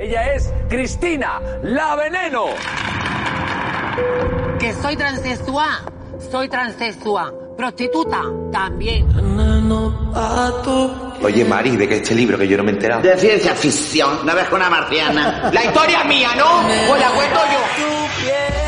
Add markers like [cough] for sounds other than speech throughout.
Ella es Cristina, la veneno. Que soy transexual, soy transexual. Prostituta, también. Oye, Mari, ¿de qué este libro que yo no me he enterado? De ciencia ficción, no ves con una marciana. La historia es mía, ¿no? Pues la cuento yo.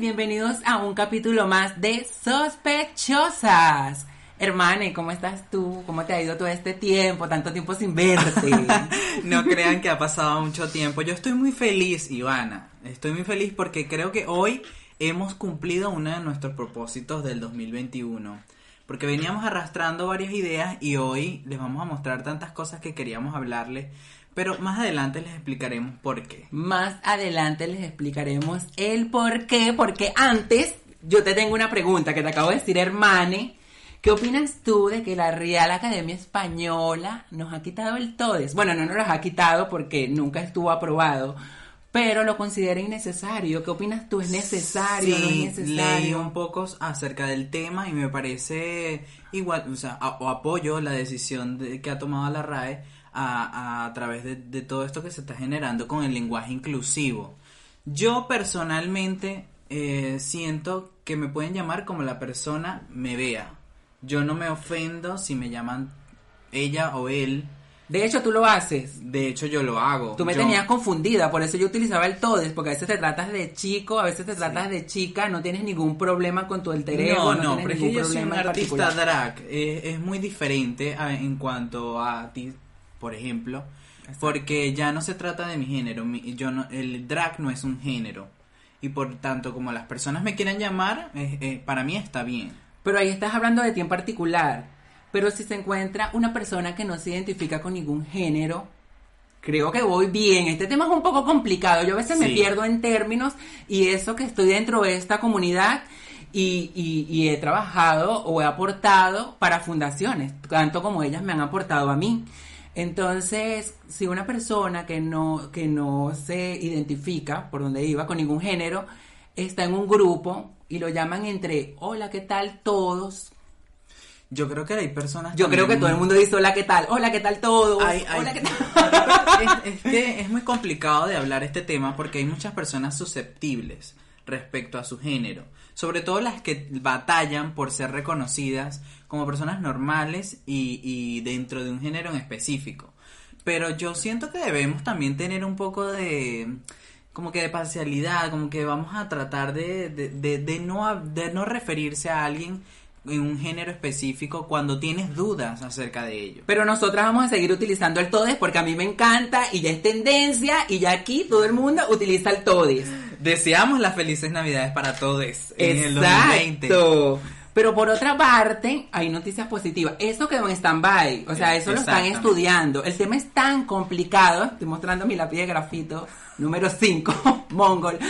Bienvenidos a un capítulo más de Sospechosas. Hermane, ¿cómo estás tú? ¿Cómo te ha ido todo este tiempo? Tanto tiempo sin verte. [laughs] No crean que ha pasado mucho tiempo. Yo estoy muy feliz, Ivana. Estoy muy feliz porque creo que hoy hemos cumplido uno de nuestros propósitos del 2021. Porque veníamos arrastrando varias ideas y hoy les vamos a mostrar tantas cosas que queríamos hablarles. Pero más adelante les explicaremos por qué. Más adelante les explicaremos el por qué, porque antes yo te tengo una pregunta que te acabo de decir, hermane. ¿Qué opinas tú de que la Real Academia Española nos ha quitado el TODES? Bueno, no nos lo ha quitado porque nunca estuvo aprobado, pero lo considera innecesario. ¿Qué opinas tú? ¿Es necesario? ¿No es Sí, necesario? leí un poco acerca del tema y me parece igual, o sea, a- o apoyo la decisión de- que ha tomado la RAE a, través de, de todo esto que se está generando con el lenguaje inclusivo. Yo personalmente eh, siento que me pueden llamar como la persona me vea. Yo no me ofendo si me llaman ella o él. De hecho, tú lo haces. De hecho, yo lo hago. Tú me Yo- tenías confundida, por eso yo utilizaba el todes, porque a veces te tratas de chico, a veces te tratas de chica, no tienes ningún problema con tu alter ego, No, no, no, pero es que ningún yo soy un artista particular. drag. Es, es muy diferente a- en cuanto a ti, por ejemplo. Porque ya no se trata de mi género. mi- yo no, el drag no es un género. Y por tanto, como las personas me quieran llamar, eh, eh, para mí está bien. Pero ahí estás hablando de ti en particular. Pero si se encuentra una persona que no se identifica con ningún género, creo que voy bien. Este tema es un poco complicado. Yo a veces me pierdo en términos y eso que estoy dentro de esta comunidad y, y- y he trabajado o he aportado para fundaciones, tanto como ellas me han aportado a mí. Entonces, si una persona que no, que no se identifica por donde iba con ningún género, está en un grupo y lo llaman entre hola, ¿qué tal todos? Yo creo que hay personas. Yo creo que todo el mundo dice hola, ¿qué tal? Hola, ¿qué tal todos? Ay, ay. Hola, ¿qué tal? [laughs] es, es que es muy complicado de hablar este tema porque hay muchas personas susceptibles respecto a su género. Sobre todo las que batallan por ser reconocidas como personas normales y, y dentro de un género en específico. Pero yo siento que debemos también tener un poco de como que de parcialidad, como que vamos a tratar de, de, de, no, de no referirse a alguien en un género específico cuando tienes dudas acerca de ello. Pero nosotras vamos a seguir utilizando el todes porque a mí me encanta y ya es tendencia y ya aquí todo el mundo utiliza el todes. Deseamos las felices navidades para todos en el 2020. Exacto. Pero por otra parte, hay noticias positivas. Eso quedó en stand-by. O sea, eso lo están estudiando. El tema es tan complicado. Estoy mostrando mi lápiz de grafito número 5, [laughs] Mongol. [laughs]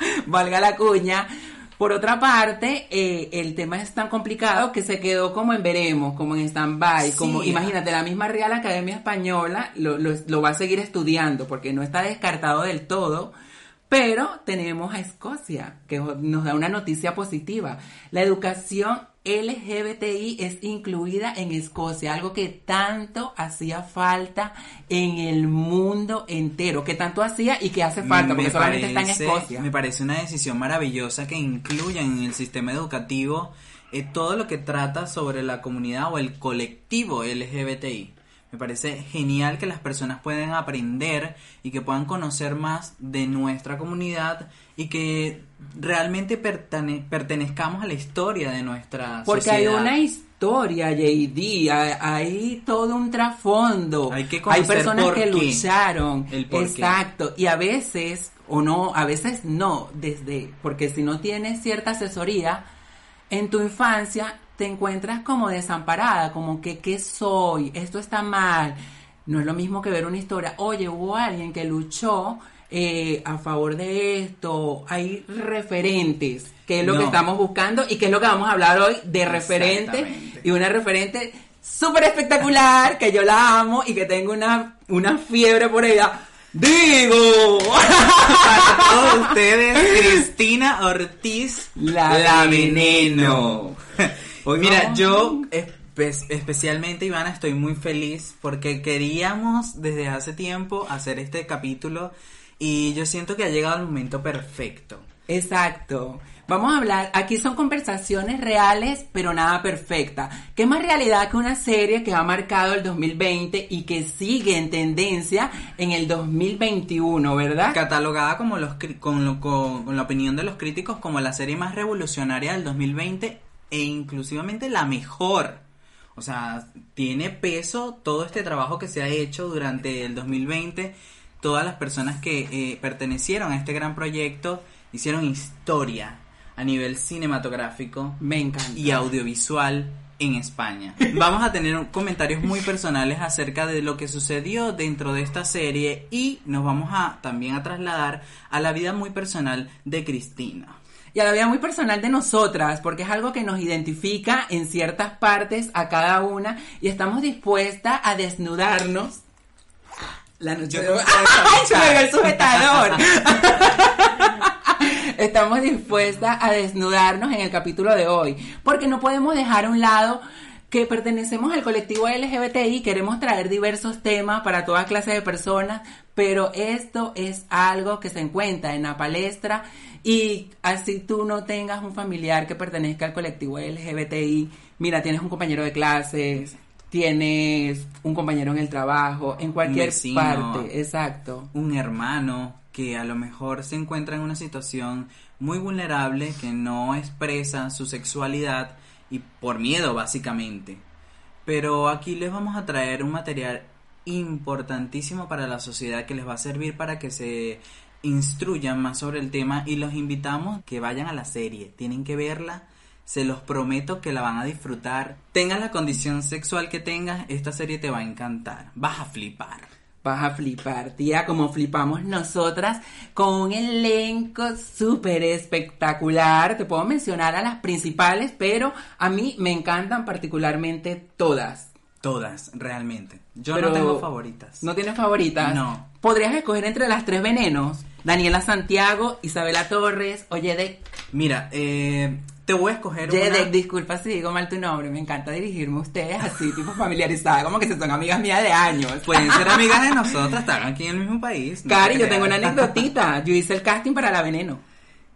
[laughs] Valga la cuña. Por otra parte, eh, el tema es tan complicado que se quedó como en veremos, como en stand-by, Sí. como imagínate, la misma Real Academia Española lo, lo- lo va a seguir estudiando porque no está descartado del todo, pero tenemos a Escocia, que nos da una noticia positiva. La educación LGBTI es incluida en Escocia, algo que tanto hacía falta en el mundo entero, que tanto hacía y que hace falta, porque Me solamente está en parece- Escocia. Me parece una decisión maravillosa que incluyan en el sistema educativo eh, todo lo que trata sobre la comunidad o el colectivo LGBTI. Me parece genial que las personas puedan aprender y que puedan conocer más de nuestra comunidad y que realmente pertene- pertenezcamos a la historia de nuestra Porque sociedad. hay una historia, JD, hay, hay todo un trasfondo. Hay que conocer personas por que qué. lucharon. El por qué. Exacto. Y a veces, o no, a veces no, desde, porque si no tienes cierta asesoría, en tu infancia te encuentras como desamparada, como que, ¿qué soy? Esto está mal. No es lo mismo que ver una historia. Oye, hubo alguien que luchó eh, a favor de esto. Hay referentes, que es lo No. que estamos buscando y que es lo que vamos a hablar hoy de referente. Exactamente. Y una referente súper espectacular, que yo la amo y que tengo una, una fiebre por ella. ¡Digo! Para [laughs] todos ustedes, Cristina Ortiz, La Veneno. Hoy Mira, vamos- yo espe- especialmente, Ivana, estoy muy feliz porque queríamos desde hace tiempo hacer este capítulo y yo siento que ha llegado el momento perfecto. Exacto. Vamos a hablar, aquí son conversaciones reales, pero nada perfecta. ¿Qué más realidad que una serie que ha marcado el 2020 y que sigue en tendencia en el 2021, verdad? Catalogada como los, con, lo- con- con la opinión de los críticos como la serie más revolucionaria del 2020 e inclusivamente la mejor. O sea, tiene peso todo este trabajo que se ha hecho durante el 2020. Todas las personas que eh, pertenecieron a este gran proyecto hicieron historia a nivel cinematográfico Me encanta. y audiovisual en España. [laughs] Vamos a tener comentarios muy personales acerca de lo que sucedió dentro de esta serie y nos vamos a también a trasladar a la vida muy personal de Cristina. Y a la vida muy personal de nosotras, porque es algo que nos identifica en ciertas partes a cada una y estamos dispuestas a desnudarnos. La noche Yo de- ¡Ay, [laughs] el sujetador! [laughs] Estamos dispuestas a desnudarnos en el capítulo de hoy, porque no podemos dejar a un lado que pertenecemos al colectivo LGBTI, queremos traer diversos temas para toda clase de personas, pero esto es algo que se encuentra en la palestra y así tú no tengas un familiar que pertenezca al colectivo LGBTI, mira, tienes un compañero de clases, tienes un compañero en el trabajo, en cualquier vecino. parte, exacto. Un hermano que a lo mejor se encuentra en una situación muy vulnerable, que no expresa su sexualidad y por miedo básicamente. Pero aquí les vamos a traer un material importantísimo para la sociedad que les va a servir para que se instruyan más sobre el tema y los invitamos que vayan a la serie. Tienen que verla. Se los prometo que la van a disfrutar. Tengas la condición sexual que tengas, esta serie te va a encantar. Vas a flipar. Vas a flipar, tía, como flipamos nosotras, con un elenco súper espectacular. Te puedo mencionar a las principales, pero a mí me encantan particularmente todas. Todas, realmente. Yo Pero no tengo favoritas. ¿No tienes favoritas? No. ¿Podrías escoger entre las tres venenos? Daniela Santiago, Isabela Torres o Yedek. Mira, eh, te voy a escoger Yedek, una... disculpa si digo mal tu nombre, me encanta dirigirme a ustedes así, tipo familiarizada, como que se son amigas mías de años. Pueden ser [laughs] amigas de nosotras, están aquí en el mismo país. no Cari, yo tengo una anécdotita. Yo hice el casting para la veneno.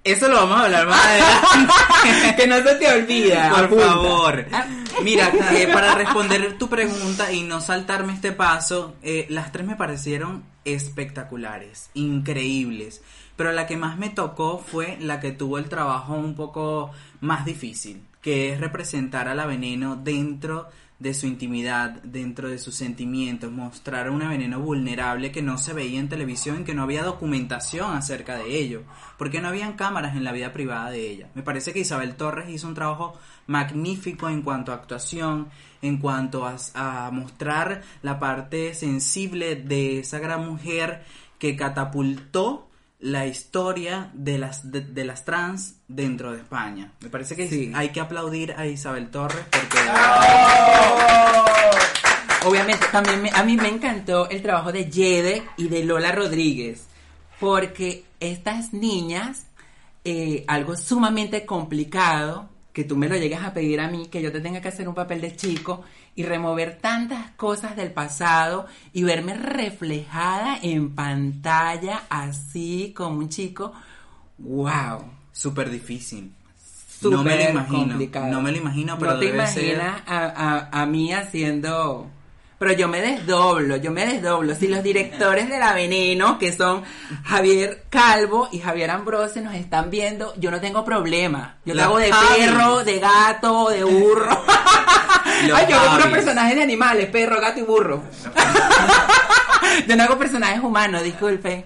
Eso lo vamos a hablar más adelante. [laughs] que no se te olvida. Por apunta. favor. Ah. Mira, eh, para responder tu pregunta y no saltarme este paso, eh, las tres me parecieron espectaculares, increíbles. Pero la que más me tocó fue la que tuvo el trabajo un poco más difícil, que es representar a la veneno dentro de su intimidad, dentro de sus sentimientos, mostrar a una veneno vulnerable que no se veía en televisión, que no había documentación acerca de ello, porque no habían cámaras en la vida privada de ella. Me parece que Isabel Torres hizo un trabajo magnífico en cuanto a actuación, en cuanto a, a mostrar la parte sensible de esa gran mujer que catapultó la historia de las de, de las trans dentro de España. Me parece que Sí. hay que aplaudir a Isabel Torres porque de Obviamente, también me- a mí me encantó el trabajo de Yede y de Lola Rodríguez, porque estas niñas, eh, algo sumamente complicado, que tú me lo llegues a pedir a mí, que yo te tenga que hacer un papel de chico y remover tantas cosas del pasado y verme reflejada en pantalla así como un chico, wow. Súper difícil. Súper no me lo imagino. complicado. No me lo imagino, pero no te debe ser- imaginas a, a, a mí haciendo... Pero yo me desdoblo, yo me desdoblo. Si los directores de La Veneno, que son Javier Calvo y Javier Ambrose, nos están viendo, yo no tengo problema. Yo te Los hago de perro, de gato, de burro. [laughs] Ay, yo hago puros personajes de animales, perro, gato y burro. [laughs] yo no hago personajes humanos, disculpe.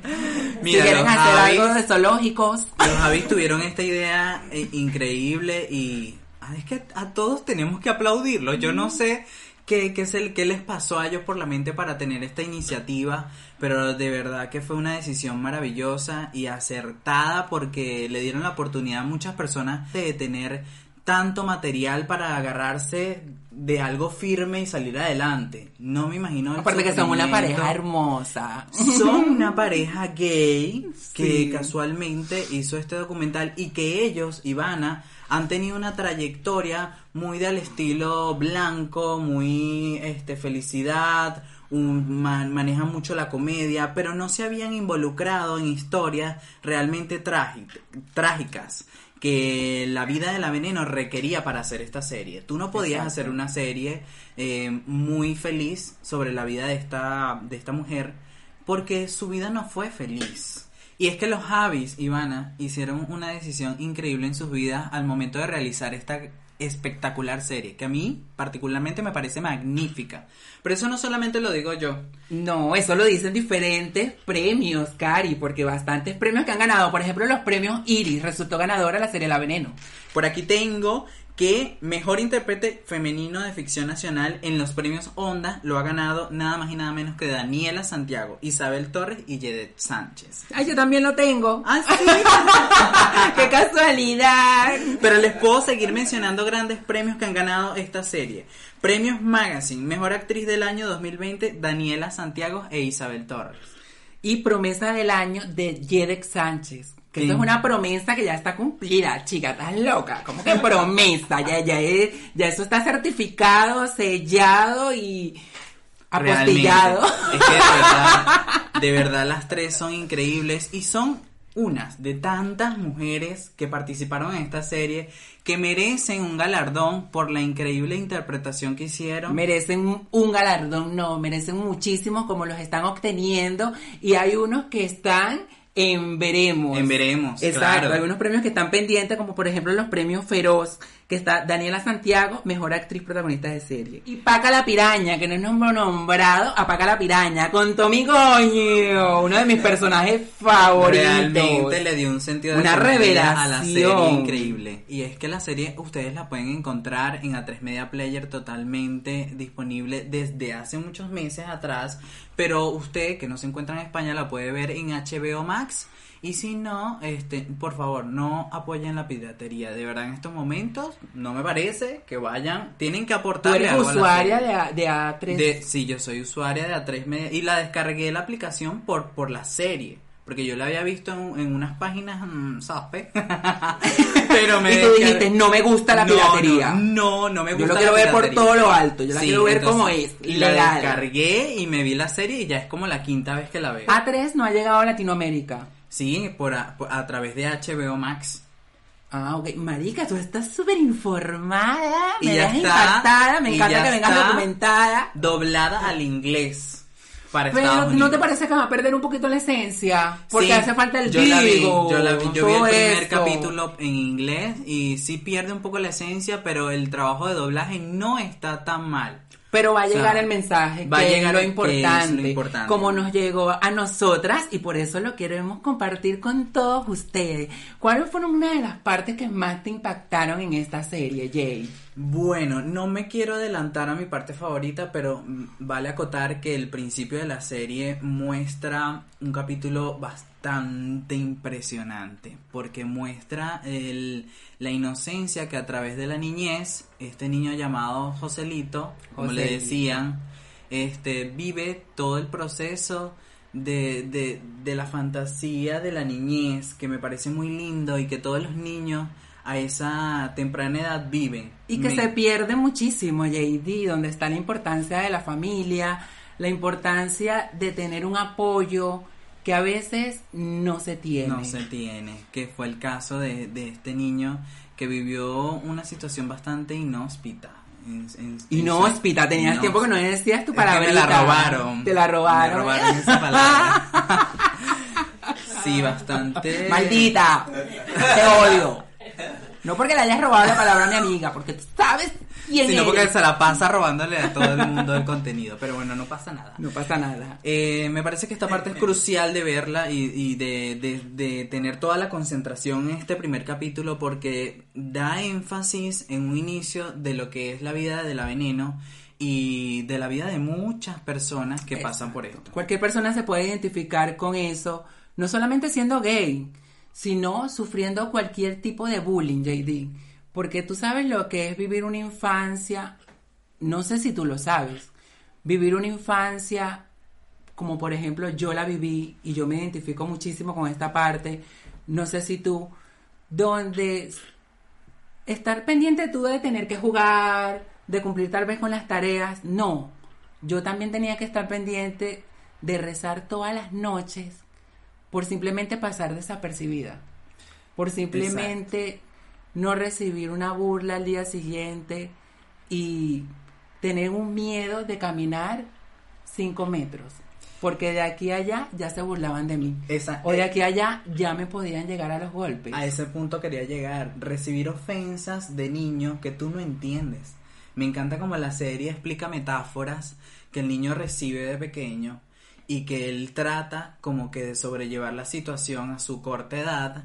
Mira, si quieren hacer Javis- algo de zoológicos, Los Javis tuvieron esta idea eh, increíble y es que a todos tenemos que aplaudirlo. Yo no sé qué, qué es el qué les pasó a ellos por la mente para tener esta iniciativa, pero de verdad que fue una decisión maravillosa y acertada porque le dieron la oportunidad a muchas personas de tener tanto material para agarrarse de algo firme y salir adelante. No me imagino aparte que son una pareja hermosa. [laughs] Son una [laughs] pareja gay que Sí. casualmente hizo este documental y que ellos, Ivana, han tenido una trayectoria muy del estilo blanco, muy este felicidad, un- ma- manejan mucho la comedia, pero no se habían involucrado en historias realmente trági- trágicas que la vida de la veneno requería para hacer esta serie. Tú no podías Exacto. hacer una serie eh, muy feliz sobre la vida de esta, de esta mujer porque su vida no fue feliz. Y es que los Javis, Ivana, hicieron una decisión increíble en sus vidas al momento de realizar esta espectacular serie, que a mí particularmente me parece magnífica. Pero eso no solamente lo digo yo. No, eso lo dicen diferentes premios, Cari, porque bastantes premios que han ganado. Por ejemplo, los premios Iris resultó ganadora la serie La Veneno. Por aquí tengo que mejor intérprete femenino de ficción nacional en los premios Onda lo ha ganado nada más y nada menos que Daniela Santiago, Isabel Torres y Yedet Sánchez. Ay, yo también lo tengo. Ah, sí. [laughs] ¡Qué casualidad! Pero les puedo seguir mencionando grandes premios que han ganado esta serie. Premios Magazine, Mejor Actriz del Año 2020, Daniela Santiago e Isabel Torres. Y promesa del año de Yedek Sánchez. Que Sí. eso es una promesa que ya está cumplida, chica, estás loca. ¿Cómo que promesa? Ya, ya, es- ya eso está certificado, sellado y apostillado. Realmente. Es que de verdad, [laughs] de verdad las tres son increíbles y son unas de tantas mujeres que participaron en esta serie que merecen un galardón por la increíble interpretación que hicieron. Merecen un- un galardón, no, merecen muchísimos como los están obteniendo y hay unos que están en veremos. En veremos, Exacto, claro. hay unos premios que están pendientes como por ejemplo los premios Feroz, que está Daniela Santiago, mejor actriz protagonista de serie. Y Paca la Piraña, que no es nombro- nombrado a Paca la Piraña, con Tommy Goño, uno de mis personajes favoritos. Realmente le dio un sentido de Una comedia a la serie revelación. increíble. Y es que la serie ustedes la pueden encontrar en A3 Media Player totalmente disponible desde hace muchos meses atrás. Pero usted que no se encuentra en España la puede ver en HBO Max. Y si no, este, por favor, no apoyen la piratería. De verdad, en estos momentos, no me parece que vayan. Tienen que Tú aportar. eres usuaria de, A- de A3. De, sí, yo soy usuaria de A3 Media y la descargué la aplicación por, por la serie. Porque yo la había visto en, en unas páginas, mm, ¿sabes? [laughs] Pero me y tú descargué- dijiste, no me gusta la No, piratería. No, no, no me Yo gusta lo quiero la ver por todo lo alto, yo la Sí, quiero ver entonces, como es, Y la legal. descargué y me vi la serie y ya es como la quinta vez que la veo. A3 no ha llegado a Latinoamérica. Sí, por a, por- a través de HBO Max. Ah, ok. Marica, tú estás súper informada. Me está, impactada. Me encanta que vengas documentada. Doblada al inglés para Pero. ¿no te parece que va a perder un poquito la esencia? Porque Sí, hace falta el yo la vi, vivo. yo la vi, yo vi el primer capítulo en inglés y sí pierde un poco la esencia, pero el trabajo de doblaje no está tan mal. Pero va a O sea, llegar el mensaje, va a llegar lo importante, lo importante. como nos llegó a nosotras y por eso lo queremos compartir con todos ustedes. ¿Cuáles fueron una de las partes que más te impactaron en esta serie, Jay? Bueno, no me quiero adelantar a mi parte favorita, pero mm, vale acotar que el principio de la serie muestra un capítulo bastante impresionante, porque muestra el- la inocencia que a través de la niñez, este niño llamado Joselito, como le decían, este, vive todo el proceso de, de, de la fantasía de la niñez, que me parece muy lindo y que todos los niños a esa temprana edad viven. Y que Me- se pierde muchísimo, JD, donde está la importancia de la familia, la importancia de tener un apoyo que a veces no se tiene. no se tiene, que fue el caso de, de este niño que vivió una situación bastante inhóspita. En- en- en Inhóspita, tenías tiempo que no decías tu Es que palabra. me la robaron. Te la robaron. Me robaron esa palabra. [laughs] sí, bastante. Maldita. Te odio. No porque le hayas robado la palabra a mi amiga, porque tú sabes quién Sino eres. porque se la pasa robándole a todo el mundo el contenido. Pero bueno, no pasa nada. No pasa nada. Eh, me parece que esta parte es crucial de verla y, y de, de- de tener toda la concentración en este primer capítulo porque da énfasis en un inicio de lo que es la vida de la veneno y de la vida de muchas personas que pasan por esto. Cualquier persona se puede identificar con eso, no solamente siendo gay, sino sufriendo cualquier tipo de bullying, JD. Porque tú sabes lo que es vivir una infancia, no sé si tú lo sabes, vivir una infancia como por ejemplo yo la viví y yo me identifico muchísimo con esta parte, no sé si tú, donde estar pendiente tú de tener que jugar, de cumplir tal vez con las tareas, no. Yo también tenía que estar pendiente de rezar todas las noches por simplemente pasar desapercibida, por simplemente no recibir una burla al día siguiente y tener un miedo de caminar cinco metros, porque de aquí a allá ya se burlaban de mí, Esa- o de aquí a allá ya me podían llegar a los golpes. A ese punto quería llegar, recibir ofensas de niños que tú no entiendes. Me encanta como la serie explica metáforas que el niño recibe de pequeño y que él trata como que de sobrellevar la situación a su corta edad,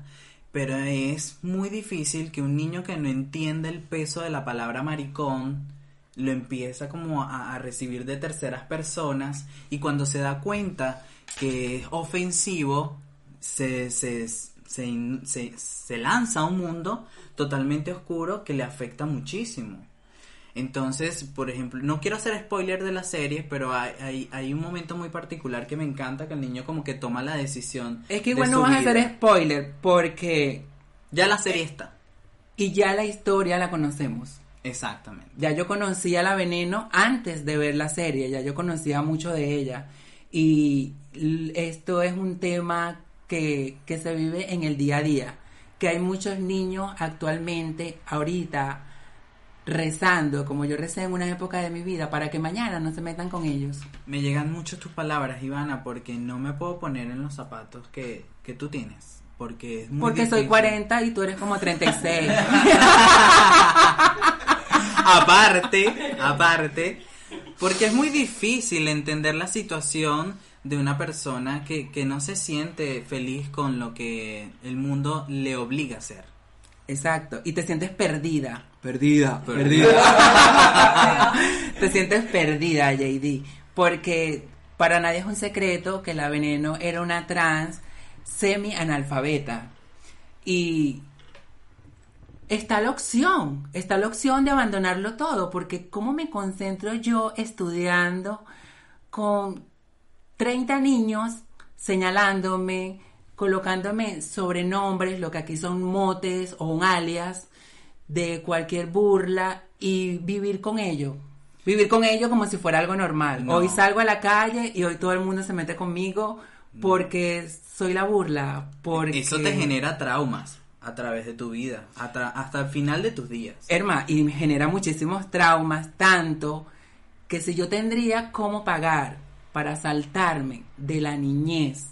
pero es muy difícil que un niño que no entiende el peso de la palabra maricón lo empieza como a, a recibir de terceras personas y cuando se da cuenta que es ofensivo, se, se, se, se lanza a un mundo totalmente oscuro que le afecta muchísimo. Entonces, por ejemplo, no quiero hacer spoiler de la serie, pero hay, hay, hay un momento muy particular que me encanta que el niño como que toma la decisión. Es que de igual no vas a hacer spoiler porque Ya la serie está. y ya la historia la conocemos. Exactamente. Ya yo conocía la veneno antes de ver la serie, ya yo conocía mucho de ella. Y esto es un tema que, que se vive en el día a día, que hay muchos niños actualmente, ahorita, rezando, como yo recé en una época de mi vida, para que mañana no se metan con ellos. Me llegan mucho tus palabras, Ivana, porque no me puedo poner en los zapatos que, que tú tienes. Porque es muy Porque soy difícil. 40 y tú eres como 36. [laughs] aparte, aparte, porque es muy difícil entender la situación de una persona que, que no se siente feliz con lo que el mundo le obliga a hacer. Exacto. Y te sientes perdida. Perdida, [laughs] te sientes perdida, JD. Porque para nadie es un secreto que la veneno era una trans semi-analfabeta. Y está la opción, está la opción de abandonarlo todo, porque ¿cómo me concentro yo estudiando con 30 niños señalándome, colocándome sobrenombres, lo que aquí son motes o un alias, de cualquier burla y vivir con ello? Vivir con ello como si fuera algo normal. No. Hoy salgo a la calle y hoy todo el mundo se mete conmigo porque soy la burla, porque... Eso te genera traumas a través de tu vida, atra- hasta el final de tus días. Herma, y me genera muchísimos traumas, tanto que si yo tendría cómo pagar para saltarme de la niñez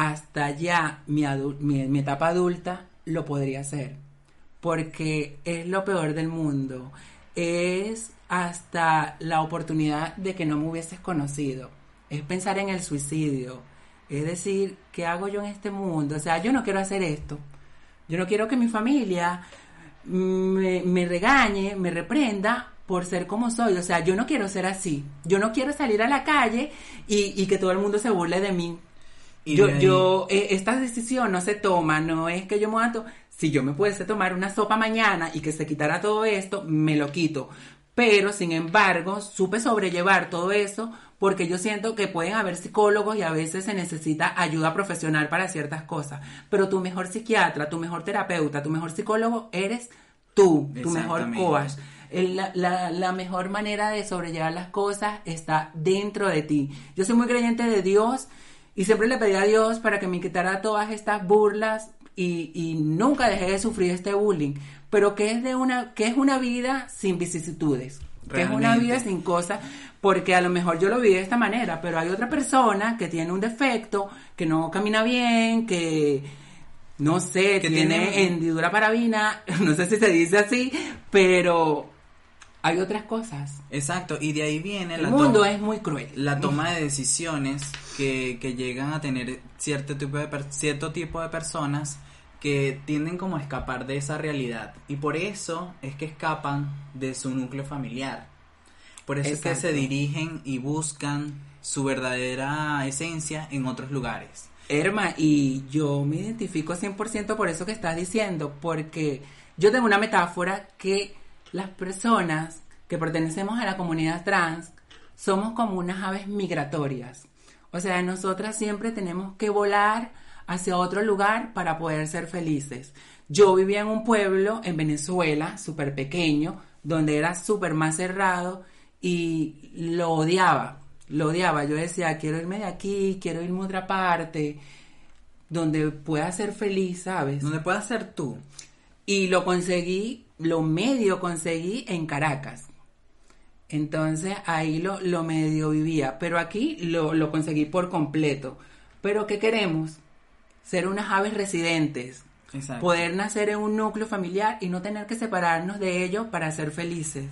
hasta ya mi, mi, etapa adulta, lo podría hacer. Porque es lo peor del mundo. Es hasta la oportunidad de que no me hubieses conocido. Es pensar en el suicidio. Es decir, ¿qué hago yo en este mundo? O sea, yo no quiero hacer esto. Yo no quiero que mi familia me, me regañe, me reprenda por ser como soy. O sea, yo no quiero ser así. Yo no quiero salir a la calle y, y que todo el mundo se burle de mí. Y yo, de ahí- yo, eh, esta decisión no se toma, no es que yo me mato. Si yo me pudiese tomar una sopa mañana y que se quitara todo esto, me lo quito. Pero, sin embargo, supe sobrellevar todo eso porque yo siento que pueden haber psicólogos y a veces se necesita ayuda profesional para ciertas cosas, pero tu mejor psiquiatra, tu mejor terapeuta, tu mejor psicólogo eres tú, tu mejor coach. La, la- la mejor manera de sobrellevar las cosas está dentro de ti. Yo soy muy creyente de Dios y siempre le pedí a Dios para que me quitara todas estas burlas y, y nunca dejé de sufrir este bullying. Pero que es de una, que es una vida sin vicisitudes, que es una vida sin cosas, porque a lo mejor yo lo vi de esta manera, pero hay otra persona que tiene un defecto, que no camina bien, que no sé, Que tiene tiene- hendidura parabina, [laughs] no sé si se dice así, pero hay otras cosas. Exacto, y de ahí viene El la mundo es muy cruel. la toma de decisiones que, que llegan a tener cierto tipo de per- cierto tipo de personas que tienden como a escapar de esa realidad. Y por eso es que escapan de su núcleo familiar. Por eso es que se dirigen y buscan su verdadera esencia en otros lugares. Erma, y yo me identifico 100% por eso que estás diciendo, porque yo tengo una metáfora que las personas que pertenecemos a la comunidad trans somos como unas aves migratorias. O sea, nosotras siempre tenemos que volar hacia otro lugar para poder ser felices. Yo vivía en un pueblo en Venezuela, súper pequeño, donde era súper más cerrado y lo odiaba, lo odiaba. Yo decía, quiero irme de aquí, quiero irme a otra parte, donde pueda ser feliz, ¿sabes? donde puedas ser tú Y lo conseguí, lo medio conseguí en Caracas. Entonces ahí lo, lo medio vivía, pero aquí lo, lo conseguí por completo. Pero ¿qué queremos? Ser unas aves residentes, Exacto. poder nacer en un núcleo familiar y no tener que separarnos de ello para ser felices,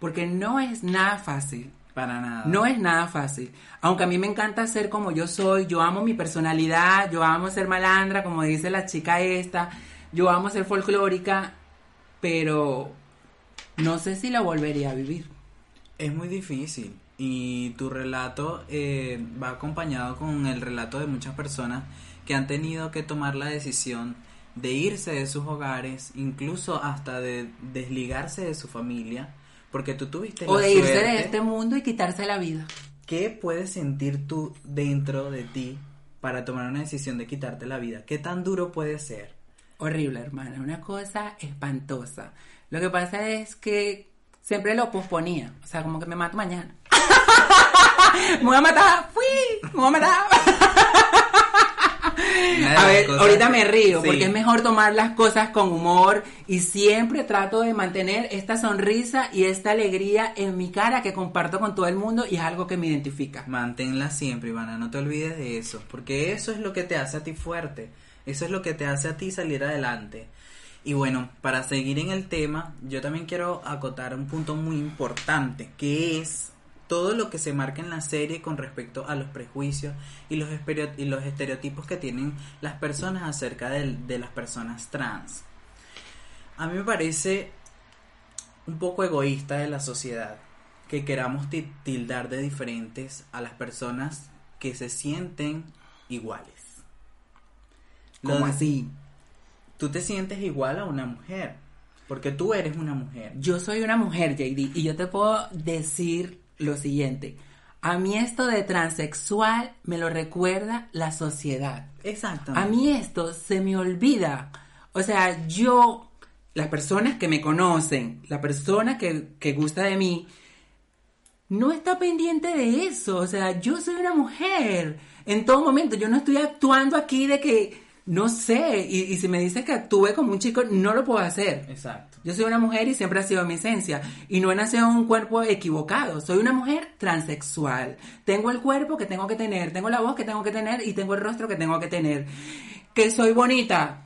porque no es nada fácil. para nada No es nada fácil. Aunque a mí me encanta ser como yo soy, yo amo mi personalidad, yo amo ser malandra, como dice la chica esta, yo amo ser folclórica, pero no sé si lo volvería a vivir. Es muy difícil y tu relato eh, va acompañado con el relato de muchas personas que han tenido que tomar la decisión de irse de sus hogares, incluso hasta de desligarse de su familia, porque tú tuviste O la de irse suerte. de este mundo y quitarse la vida. ¿Qué puedes sentir tú dentro de ti para tomar una decisión de quitarte la vida? ¿Qué tan duro puede ser? Horrible, hermana, una cosa espantosa. Lo que pasa es que siempre lo posponía, o sea, como que me mato mañana. [laughs] me voy a matar, fui, me voy a matar. A ver, ahorita me río Sí. porque es mejor tomar las cosas con humor y siempre trato de mantener esta sonrisa y esta alegría en mi cara que comparto con todo el mundo y es algo que me identifica. Manténla siempre, Ivana, no te olvides de eso, porque eso es lo que te hace a ti fuerte, eso es lo que te hace a ti salir adelante. Y bueno, para seguir en el tema, yo también quiero acotar un punto muy importante, que es todo lo que se marca en la serie con respecto a los prejuicios y los, estereotipos que tienen las personas acerca del- de las personas trans. A mí me parece un poco egoísta de la sociedad que queramos ti- tildar de diferentes a las personas que se sienten iguales. Como Lo- así. Tú te sientes igual a una mujer, porque tú eres una mujer. Yo soy una mujer, JD, y yo te puedo decir lo siguiente. A mí esto de transexual me lo recuerda la sociedad. Exacto. A mí esto se me olvida. O sea, yo, las personas que me conocen, la persona que, que gusta de mí, no está pendiente de eso. O sea, yo soy una mujer. En todo momento, yo no estoy actuando aquí de que, no sé, y, y si me dices que actúe como un chico, no lo puedo hacer. Exacto. Yo soy una mujer y siempre ha sido mi esencia. Y no he nacido en un cuerpo equivocado. Soy una mujer transexual. Tengo el cuerpo que tengo que tener, tengo la voz que tengo que tener y tengo el rostro que tengo que tener. Que soy bonita.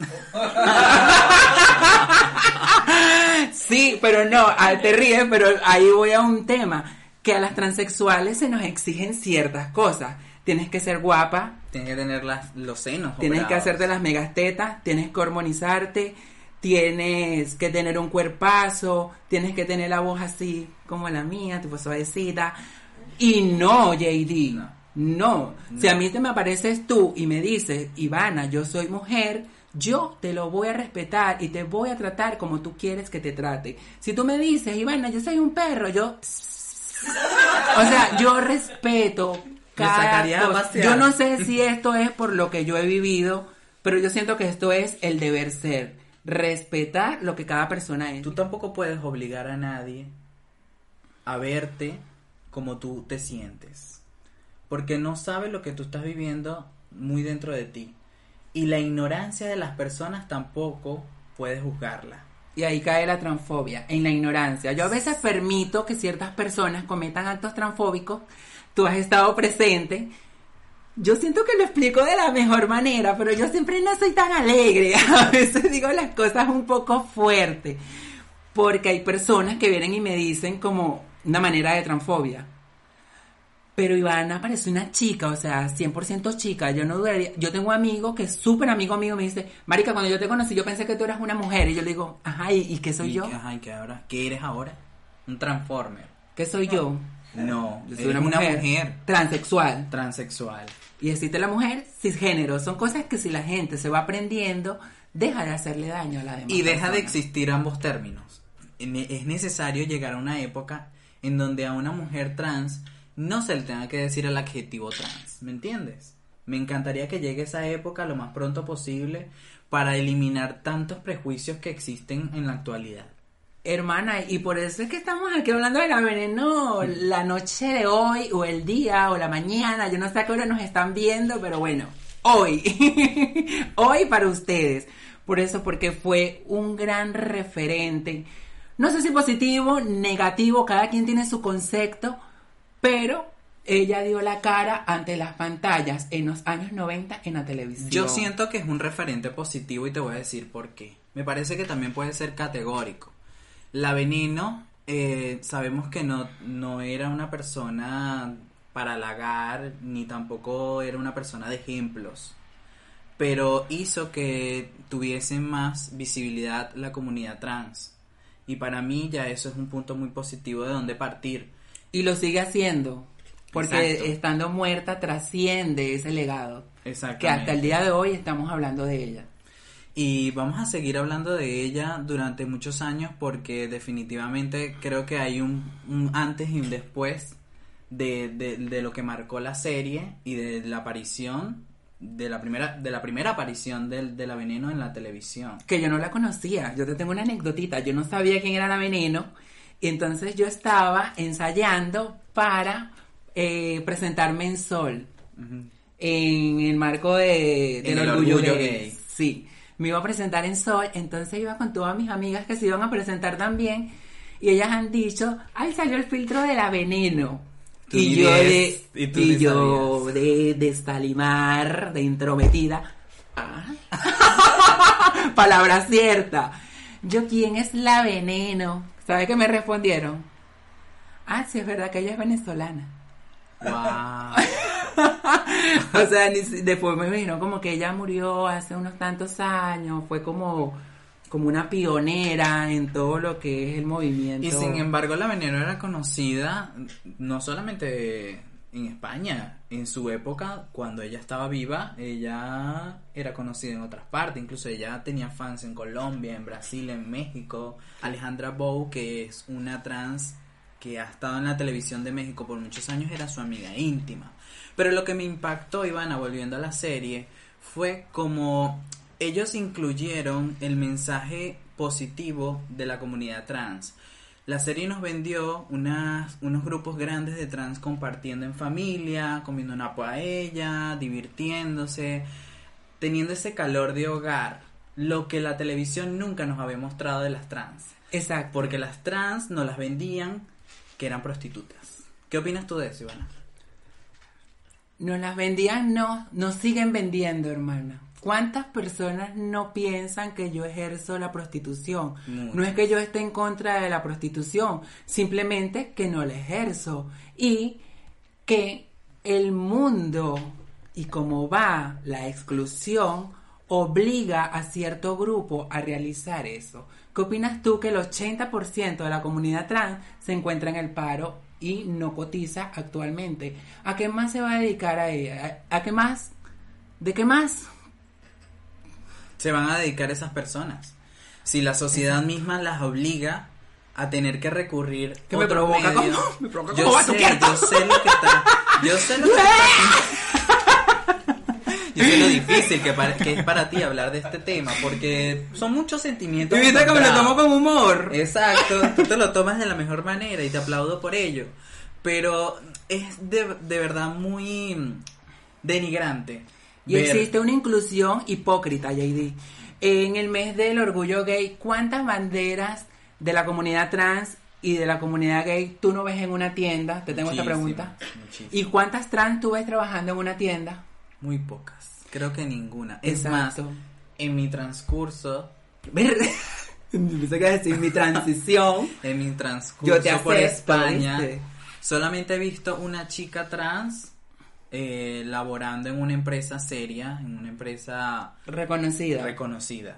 [laughs] sí, pero no, ah, te ríes, pero ahí voy a un tema. Que a las transexuales se nos exigen ciertas cosas. Tienes que ser guapa, Tienes que tener las, los senos. Tienes que hacerte las megastetas, tienes que hormonizarte, tienes que tener un cuerpazo, tienes que tener la voz así como la mía, tipo suavecita. Y no, JD, No. no. Si a mí te me apareces tú y me dices, Ivana, yo soy mujer, yo te lo voy a respetar y te voy a tratar como tú quieres que te trate. Si tú me dices, Ivana, yo soy un perro, yo [laughs] O sea, yo respeto sacaría. Yo no sé si esto es por lo que yo he vivido, pero yo siento que esto es el deber ser. Respetar lo que cada persona es. Tú tampoco puedes obligar a nadie a verte como tú te sientes. Porque no sabes lo que tú estás viviendo muy dentro de ti. Y la ignorancia de las personas tampoco puedes juzgarla. Y ahí cae la transfobia, en la ignorancia. Yo a veces permito que ciertas personas cometan actos transfóbicos. Tú has estado presente. Yo siento que lo explico de la mejor manera, pero yo siempre no soy tan alegre. [laughs] A veces digo las cosas un poco fuerte. Porque hay personas que vienen y me dicen como una manera de transfobia. Pero Ivana parece una chica, o sea, 100% chica. Yo no dudaría. Yo tengo un amigo que es súper amigo mío, me dice, Marica, cuando yo te conocí, yo pensé que tú eras una mujer. Y yo le digo, ajá, ¿y, y qué soy Y yo? que- ajá, ¿y qué ahora? ¿Qué eres ahora? Un transformer. ¿Qué soy yo? No, Yo soy una mujer. transexual. transexual. Y existe la mujer cisgénero. Son cosas que si la gente se va aprendiendo, deja de hacerle daño a la demás. Y deja de existir ambos términos. Ne- Es necesario llegar a una época en donde a una mujer trans no se le tenga que decir el adjetivo trans. ¿Me entiendes? Me encantaría que llegue esa época lo más pronto posible para eliminar tantos prejuicios que existen en la actualidad. Hermana, y por eso es que estamos aquí hablando de la veneno la noche de hoy, o el día, o la mañana. Yo no sé a qué hora nos están viendo, pero bueno, hoy. [laughs] hoy para ustedes. Por eso, porque fue un gran referente. No sé si positivo, negativo, cada quien tiene su concepto, pero ella dio la cara ante las pantallas en los años 90 en la televisión. Yo siento que es un referente positivo y te voy a decir por qué. Me parece que también puede ser categórico. La Veneno, eh, sabemos que no, no era una persona para halagar, ni tampoco era una persona de ejemplos, pero hizo que tuviese más visibilidad la comunidad trans. Y para mí ya eso es un punto muy positivo de donde partir. Y lo sigue haciendo. Porque Exacto. estando muerta trasciende ese legado. Que hasta el día de hoy estamos hablando de ella. Y vamos a seguir hablando de ella durante muchos años porque definitivamente creo que hay un, un antes y un después de, de- de lo que marcó la serie y de la aparición, de la primera, de la primera aparición del, de la veneno en la televisión. Que yo no la conocía. Yo te tengo una anécdotita. Yo no sabía quién era la veneno. Y entonces yo estaba ensayando para eh, presentarme en Sol. En el marco de, del En el orgullo, orgullo gay. gay. Sí. Me iba a presentar en Sol. Entonces iba con todas mis amigas que se iban a presentar también. Y ellas han dicho, ay, salió el filtro de la veneno. Y yo de, y yo sabías. de destalimar, de intrometida. Ah. [laughs] Palabra cierta. Yo, ¿quién es la veneno? ¿Sabe qué me respondieron? Ah, sí, es verdad que ella es venezolana. Wow. [laughs] [laughs] o sea, ni después me dijeron como que ella murió hace unos tantos años, fue como, como una pionera en todo lo que es el movimiento. Y sin embargo, la veneno era conocida no solamente en España, en su época, cuando ella estaba viva, ella era conocida en otras partes, incluso ella tenía fans en Colombia, en Brasil, en México. Alejandra Bow, que es una trans que ha estado en la televisión de México por muchos años, era su amiga íntima. Pero lo que me impactó, Ivana, volviendo a la serie, fue como ellos incluyeron el mensaje positivo de la comunidad trans. La serie nos vendió unas, unos grupos grandes de trans compartiendo en familia, comiendo una paella, divirtiéndose, teniendo ese calor de hogar, lo que la televisión nunca nos había mostrado de las trans. Exacto. Porque las trans nos las vendían que eran prostitutas. ¿Qué opinas tú de eso, Ivana? Nos las vendían, no, nos siguen vendiendo, hermana. ¿Cuántas personas no piensan que yo ejerzo la prostitución? Muchas. No es que yo esté en contra de la prostitución, simplemente que no la ejerzo. Y que el mundo y cómo va la exclusión obliga a cierto grupo a realizar eso. ¿Qué opinas tú que el 80% de la comunidad trans se encuentra en el paro y no cotiza actualmente? ¿A qué más se va a dedicar a ella? ¿A, a qué más? ¿De qué más? Se van a dedicar esas personas. Si la sociedad misma las obliga a tener que recurrir Que me provoca como- [laughs] me provoca yo como sé, batuquear. yo sé lo que está yo sé lo que [laughs] está- sé lo difícil que, para- que es para ti hablar de este tema porque son muchos sentimientos Y viste que me lo tomo con humor. Exacto, tú te lo tomas de la mejor manera y te aplaudo por ello. Pero es de, de verdad muy denigrante. Y ver- existe una inclusión hipócrita, JD. En el mes del orgullo gay, ¿cuántas banderas de la comunidad trans y de la comunidad gay tú no ves en una tienda? Te tengo esta pregunta. muchísimas. ¿Y cuántas trans tú ves trabajando en una tienda? Muy pocas. Creo que ninguna. Es Exacto. más, en mi transcurso, [laughs] Pensé que decir mi transición. en mi transcurso Yo te por España, ¿viste? solamente he visto una chica trans eh, laborando en una empresa seria, en una empresa Reconocida. reconocida.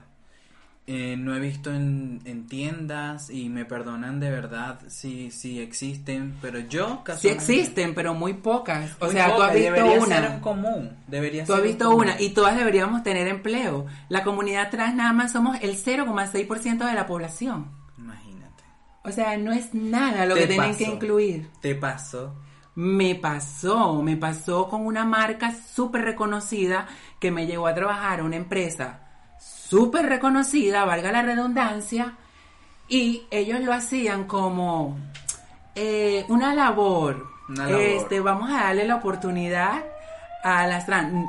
Eh, no he visto en, en tiendas y me perdonan de verdad si, si existen, pero yo sí casualmente- existen, pero muy pocas. O Muy sea, tú has visto debería una. ser un común, debería Tú ser has un visto común. una y todas deberíamos tener empleo. La comunidad trans nada más somos el 0,6% de la población. Imagínate. O sea, no es nada lo Te que tienen pasó. que incluir. Te paso. Me pasó, me pasó con una marca súper reconocida que me llevó a trabajar a una empresa súper reconocida, valga la redundancia, y ellos lo hacían como eh, una labor. Una labor. Este, vamos a darle la oportunidad a las trans.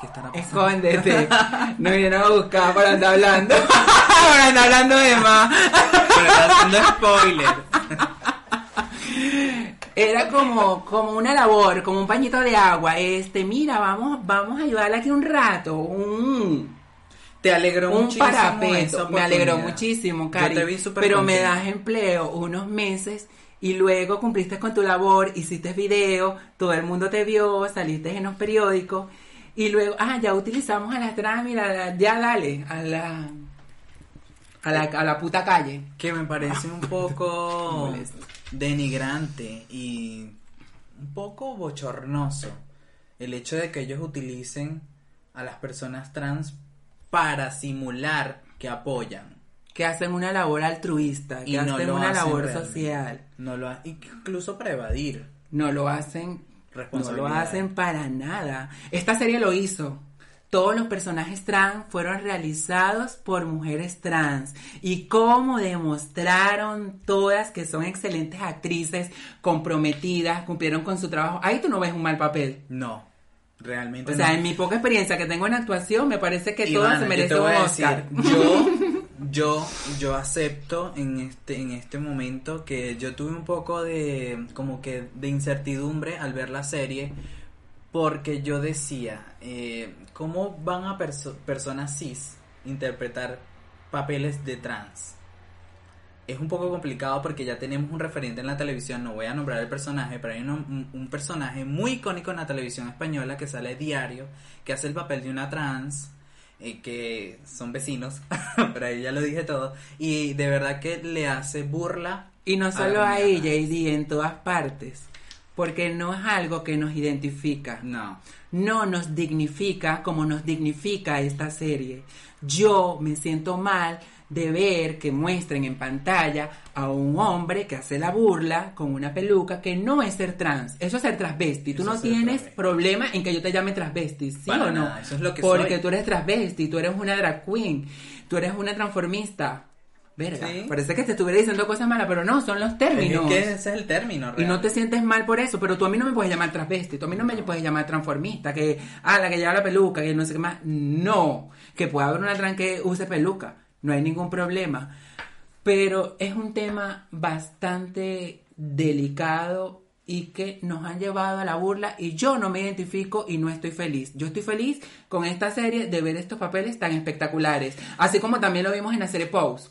¿Qué estará pasando? Escóndete. [laughs] No vinieron a buscar para andar hablando. [laughs] para andar hablando de más. Pero está haciendo spoiler. [laughs] Era como, como una labor, como un pañito de agua. Este, mira, vamos, vamos a ayudarle aquí un rato. Un, Te alegró un muchísimo parapeto. Me alegró muchísimo, Yo Cari. te vi súper Pero me das empleo unos meses y luego cumpliste con tu labor, hiciste video, todo el mundo te vio, saliste en los periódicos y luego, ah, ya utilizamos a las trans, mira, ya dale a la, a la, a la puta calle. Que me parece un poco [laughs] Molesto. Denigrante y un poco bochornoso el hecho de que ellos utilicen a las personas trans para simular que apoyan. Que hacen una labor altruista, que Y no hacen lo una hacen labor realmente. social. No lo ha- incluso para evadir. No lo hacen, no lo hacen para nada. Esta serie lo hizo. Todos los personajes trans fueron realizados por mujeres trans y cómo demostraron todas que son excelentes actrices, comprometidas, cumplieron con su trabajo. Ahí tú no ves un mal papel. No, realmente O sea, en mi poca experiencia que tengo en actuación, me parece que todas se merecen un Oscar. decir, yo, [laughs] yo, yo acepto en este, en este momento que yo tuve un poco de, como que de incertidumbre al ver la serie, porque yo decía, eh, ¿cómo van a perso- personas cis interpretar papeles de trans? Es un poco complicado porque ya tenemos un referente en la televisión, no voy a nombrar el personaje, pero hay un, un- personaje muy icónico en la televisión española que sale diario, que hace el papel de una trans, eh, que son vecinos, [laughs] pero ahí ya lo dije todo, y de verdad que le hace burla. Y no a solo la ahí, comunidad. JD, en todas partes. Porque no es algo que nos identifica. No, No nos dignifica como nos dignifica esta serie. Yo me siento mal de ver que muestren en pantalla a un hombre que hace la burla con una peluca que no es ser trans. Eso es ser transvesti. Tú Eso no tienes transvesti. problema en que yo te llame transvesti, ¿sí Para o no? nada, eso es lo que Porque soy. tú eres transvesti, tú eres una drag queen, tú eres una transformista. Verga, Sí. parece que te estuviera diciendo cosas malas, pero no, son los es términos. que ese es el término. Y no real. te sientes mal por eso, pero tú a mí no me puedes llamar transvesti, tú a mí no me puedes llamar transformista, que, ah, la que lleva la peluca, que no sé qué más. No, que pueda haber una trans que use peluca, no hay ningún problema. Pero es un tema bastante delicado y que nos han llevado a la burla y yo no me identifico y no estoy feliz. Yo estoy feliz con esta serie de ver estos papeles tan espectaculares, así como también lo vimos en la serie Pose.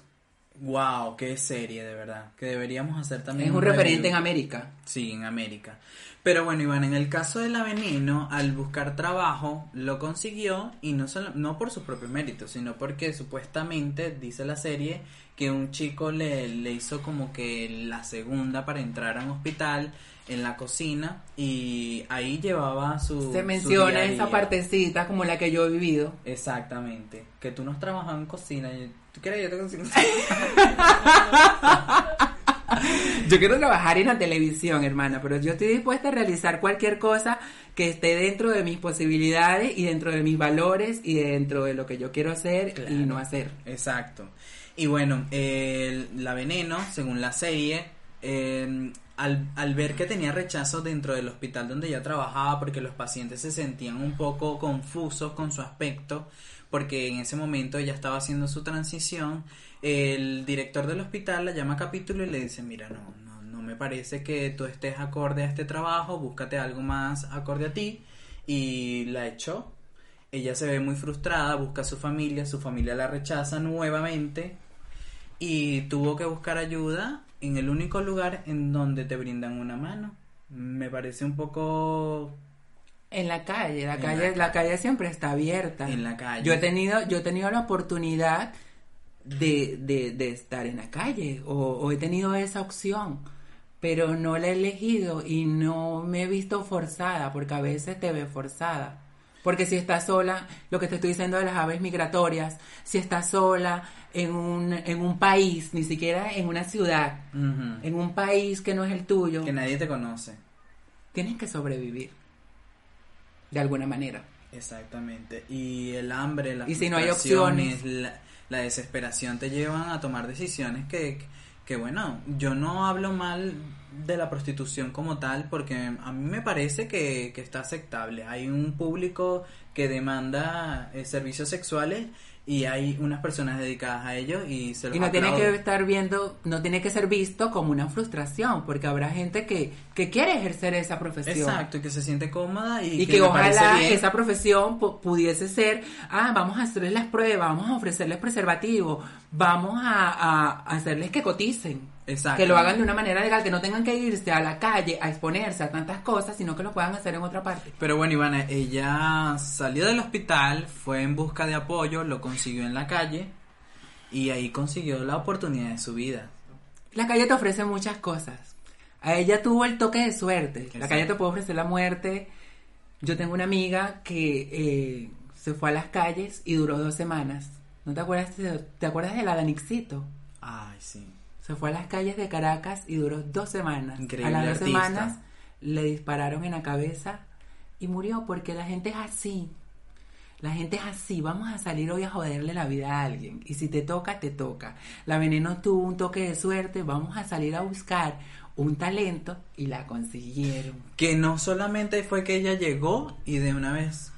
Wow, qué serie, de verdad. Que deberíamos hacer también. Es un referente en América. Sí, en América. Pero bueno, Iván, en el caso de la Veneno, al buscar trabajo, lo consiguió y no, solo, no por sus propios méritos, sino porque supuestamente dice la serie que un chico le, le hizo como que la segunda para entrar a un hospital en la cocina y ahí llevaba su... Se su menciona esa partecita como la que yo he vivido. Exactamente. Que tú no has trabajado en cocina. ¿Tú quieres? Yo te consigo. [laughs] Yo quiero trabajar en la televisión, hermana, pero yo estoy dispuesta a realizar cualquier cosa que esté dentro de mis posibilidades y dentro de mis valores y dentro de lo que yo quiero hacer y no hacer. Exacto. Y bueno, el- la veneno, según la serie, eh, al, al ver que tenía rechazo dentro del hospital donde ella trabajaba, porque los pacientes se sentían un poco confusos con su aspecto, porque en ese momento ella estaba haciendo su transición, el director del hospital la llama a capítulo y le dice, mira, no, no, no me parece que tú estés acorde a este trabajo, búscate algo más acorde a ti, y la echó. Ella se ve muy frustrada, busca a su familia, su familia la rechaza nuevamente y tuvo que buscar ayuda en el único lugar en donde te brindan una mano. Me parece un poco En la calle, la En calle, la la calle siempre está abierta. en la calle. Yo he tenido, yo he tenido la oportunidad de, de, de estar en la calle o, o he tenido esa opción, pero no la he elegido y no me he visto forzada porque a veces te ves forzada. Porque si estás sola, lo que te estoy diciendo de las aves migratorias, si estás sola en un, en un país, ni siquiera en una ciudad, en un país que no es el tuyo, que nadie te conoce. tienes que sobrevivir. De alguna manera. Exactamente. Y el hambre, las Y si no hay opciones. la, la desesperación te llevan a tomar decisiones que, que, bueno, yo no hablo mal de la prostitución como tal porque a mí me parece que, que está aceptable. Hay un público que demanda eh, servicios sexuales y hay unas personas dedicadas a ellos y se los Y no tiene que estar viendo, no tiene que ser visto como una frustración, porque habrá gente que, que quiere ejercer esa profesión. Exacto, y que se siente cómoda y, Y que, ojalá bien. esa profesión pu- pudiese ser, ah, vamos a hacerles las pruebas, vamos a ofrecerles preservativo, vamos a, a hacerles que coticen. Exacto. Que lo hagan de una manera legal, que no tengan que irse a la calle a exponerse a tantas cosas, sino que lo puedan hacer en otra parte. Pero bueno, Ivana, ella salió del hospital, fue en busca de apoyo, lo consiguió en la calle y ahí consiguió la oportunidad de su vida. La calle te ofrece muchas cosas. A ella tuvo el toque de suerte. La calle te puede ofrecer la muerte. Yo tengo una amiga que eh, se fue a las calles y duró dos semanas. ¿No te acuerdas te acuerdas de la Danixito? Ay, sí. Se fue a las calles de Caracas y duró dos semanas. Increíble a las dos artista. semanas le dispararon en la cabeza y murió porque la gente es así. La gente es así. Vamos a salir hoy a joderle la vida a alguien. Y si te toca, te toca. La veneno tuvo un toque de suerte. Vamos a salir a buscar un talento y la consiguieron. Que no solamente fue que ella llegó y de una vez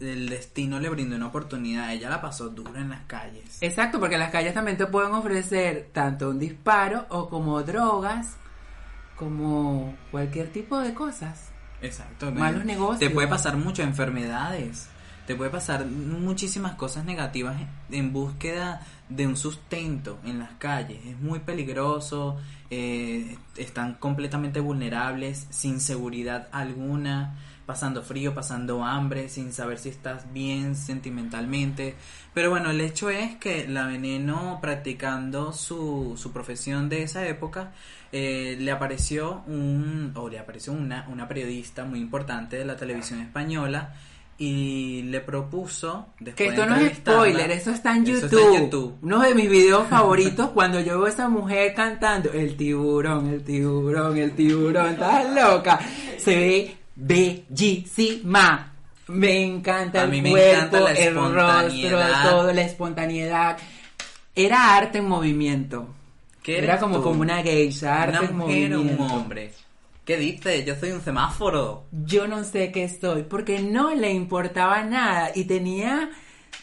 el, destino le brindó una oportunidad, ella la pasó dura en las calles. Exacto, porque las calles también te pueden ofrecer tanto un disparo o como drogas, como cualquier tipo de cosas. Exacto. Malos negocios. Te puede pasar muchas enfermedades. Te puede pasar muchísimas cosas negativas en búsqueda de un sustento en las calles. Es muy peligroso. eh, están completamente vulnerables, sin seguridad alguna, pasando frío, pasando hambre, sin saber si estás bien sentimentalmente. Pero bueno, el hecho es que la veneno practicando su, su profesión de esa época, eh, le apareció un, o le apareció una, una periodista muy importante de la televisión española y le propuso Que después esto de no es spoiler, eso está en Eso YouTube. está en YouTube. Uno de mis videos favoritos cuando yo veo a esa mujer cantando el tiburón, el tiburón, el tiburón, estás loca. Se ve bellísima. Me encanta A el mí me cuerpo, encanta la el rostro, todo, la espontaneidad. Era arte en movimiento. ¿Qué Era como, tú? como una geisha, arte Una en mujer o un movimiento. hombre. ¿Qué dices? Yo soy un semáforo. yo no sé qué estoy, porque no le importaba nada y tenía,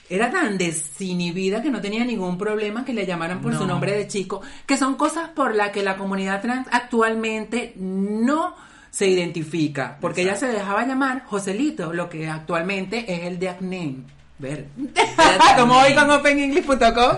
era tan desinhibida que no tenía ningún problema que le llamaran por su No. nombre de chico, que son cosas por las que la comunidad trans actualmente no se identifica, porque ella se dejaba llamar Joselito, lo que actualmente es el de acné. Ver. [laughs] [laughs] Como hoy con OpenEnglish.com.